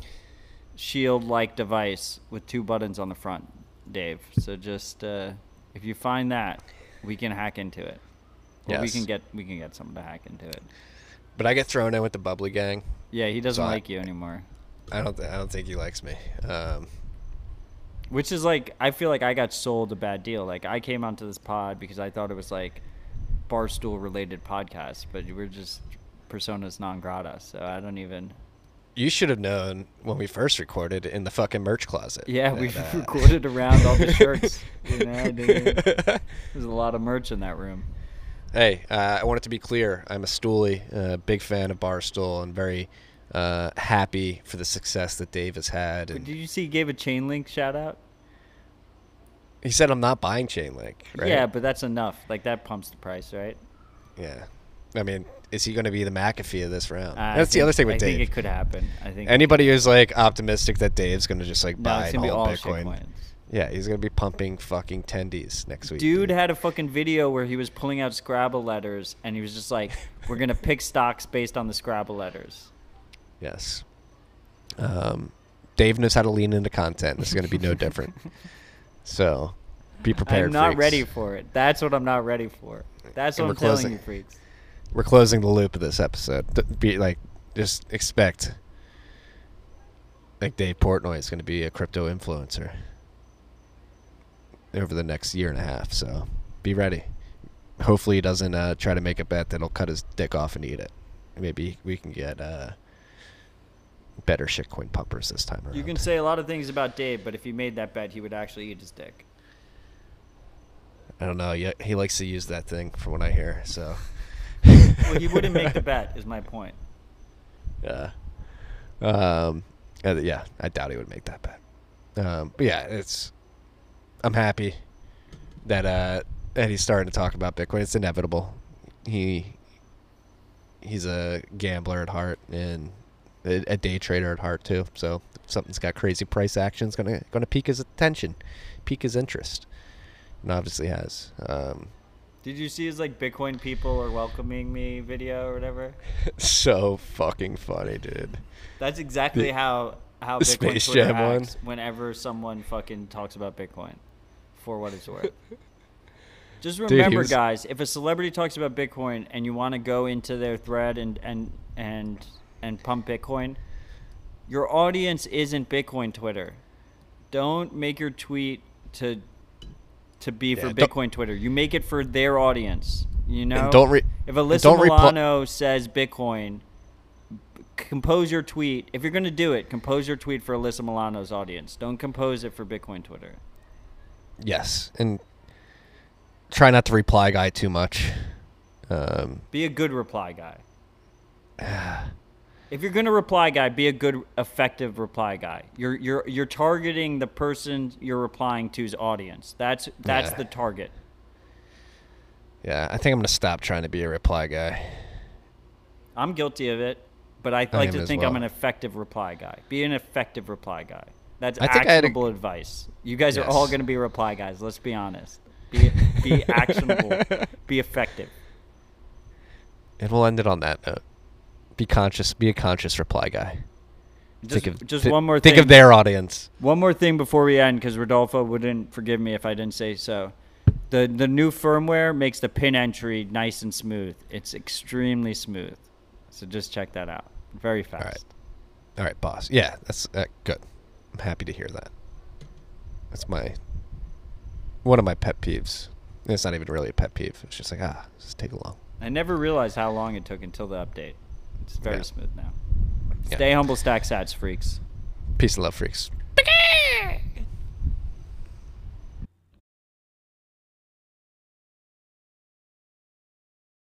shield like device with two buttons on the front, Dave. So just uh, if you find that, we can hack into it. Or we can get we can get someone to hack into it. But I get thrown in with the bubbly gang. Yeah, he doesn't So I- like you anymore. I don't. Th- I don't think he likes me. Um, Which is like I feel like I got sold a bad deal. Like I came onto this pod because I thought it was like barstool related podcast, but we're just personas non grata. So I don't even. You should have known when we first recorded in the fucking merch closet. Yeah, we uh, recorded around all the shirts. You know, there's a lot of merch in that room. Hey, uh, I want it to be clear. I'm a Stoolie, uh, big fan of Barstool, and very uh, happy for the success that Dave has had. And Did you see he gave a Chainlink shout out? he said, "I'm not buying Chainlink." Right? Yeah, but that's enough. Like that pumps the price, right? yeah. I mean, is he going to be the McAfee of this round? I That's the other thing with I Dave. I think it could happen. I think Anybody who's like optimistic that Dave's going to just like no, buy it's and be all Bitcoin. Yeah, he's going to be pumping fucking tendies next week. Dude had a fucking video where he was pulling out Scrabble letters and he was just like, "We're gonna pick stocks based on the Scrabble letters." Yes. Um, Dave knows how to lean into content. This is going to be no different. So, be prepared. I'm not freaks. ready for it. That's what I'm not ready for. That's And what I'm closing. telling you, freaks. We're closing the loop of this episode. Be like, just expect like Dave Portnoy is going to be a crypto influencer over the next year and a half. So, be ready. Hopefully, he doesn't uh, try to make a bet that'll cut his dick off and eat it. Maybe we can get uh, better shitcoin pumpers this time around. You can say a lot of things about Dave, but if he made that bet, he would actually eat his dick. I don't know. Yeah, he likes to use that thing, from what I hear. So, Well, he wouldn't make the bet. Is my point. yeah, um, uh, yeah, I doubt he would make that bet. Um, but yeah, it's. I'm happy that uh that he's starting to talk about Bitcoin. It's inevitable. He he's a gambler at heart and a, day trader at heart too. So if something's got crazy price action, it's gonna gonna pique his attention, pique his interest, and obviously has. Um, Did you see his like Bitcoin people are welcoming me video or whatever? so fucking funny, dude. That's exactly how how Bitcoin Space Twitter Jam one? whenever someone fucking talks about Bitcoin, for what it's worth. Just remember, was- guys, if a celebrity talks about Bitcoin and you want to go into their thread and and and and pump Bitcoin, your audience isn't Bitcoin Twitter. Don't make your tweet to to be for Yeah, Bitcoin Twitter. You make it for their audience. You know, don't re- if Alyssa repli- Milano says Bitcoin, compose your tweet. If you're going to do it, compose your tweet for Alyssa Milano's audience. Don't compose it for Bitcoin Twitter. Yes, and try not to reply guy too much. Um, Be a good reply guy. if you're going to reply guy, be a good effective reply guy. You're you're you're targeting the person you're replying to's audience. That's that's Yeah. the target. yeah, I think I'm gonna stop trying to be a reply guy. I'm guilty of it, but I I like to think I'm an effective reply guy. Be an effective reply guy. That's I think I had a- actionable advice. You guys are all going to be reply guys. Let's be honest. Be be actionable. be effective. And we'll end it on that note. Be conscious. Be a conscious reply guy. Just, think of just thi- one more Think thing. of their audience. One more thing before we end, because Rodolfo wouldn't forgive me if I didn't say so. The the new firmware makes the pin entry nice and smooth. It's extremely smooth. So just check that out. Very fast. right. All right, boss. Yeah, that's uh, good. I'm happy to hear that. That's my one of my pet peeves. It's not even really a pet peeve. It's just like ah, just take a long. I never realized how long it took until the update. It's very yeah. smooth now. Stay yeah. humble, stack sats, freaks. Peace and love, freaks.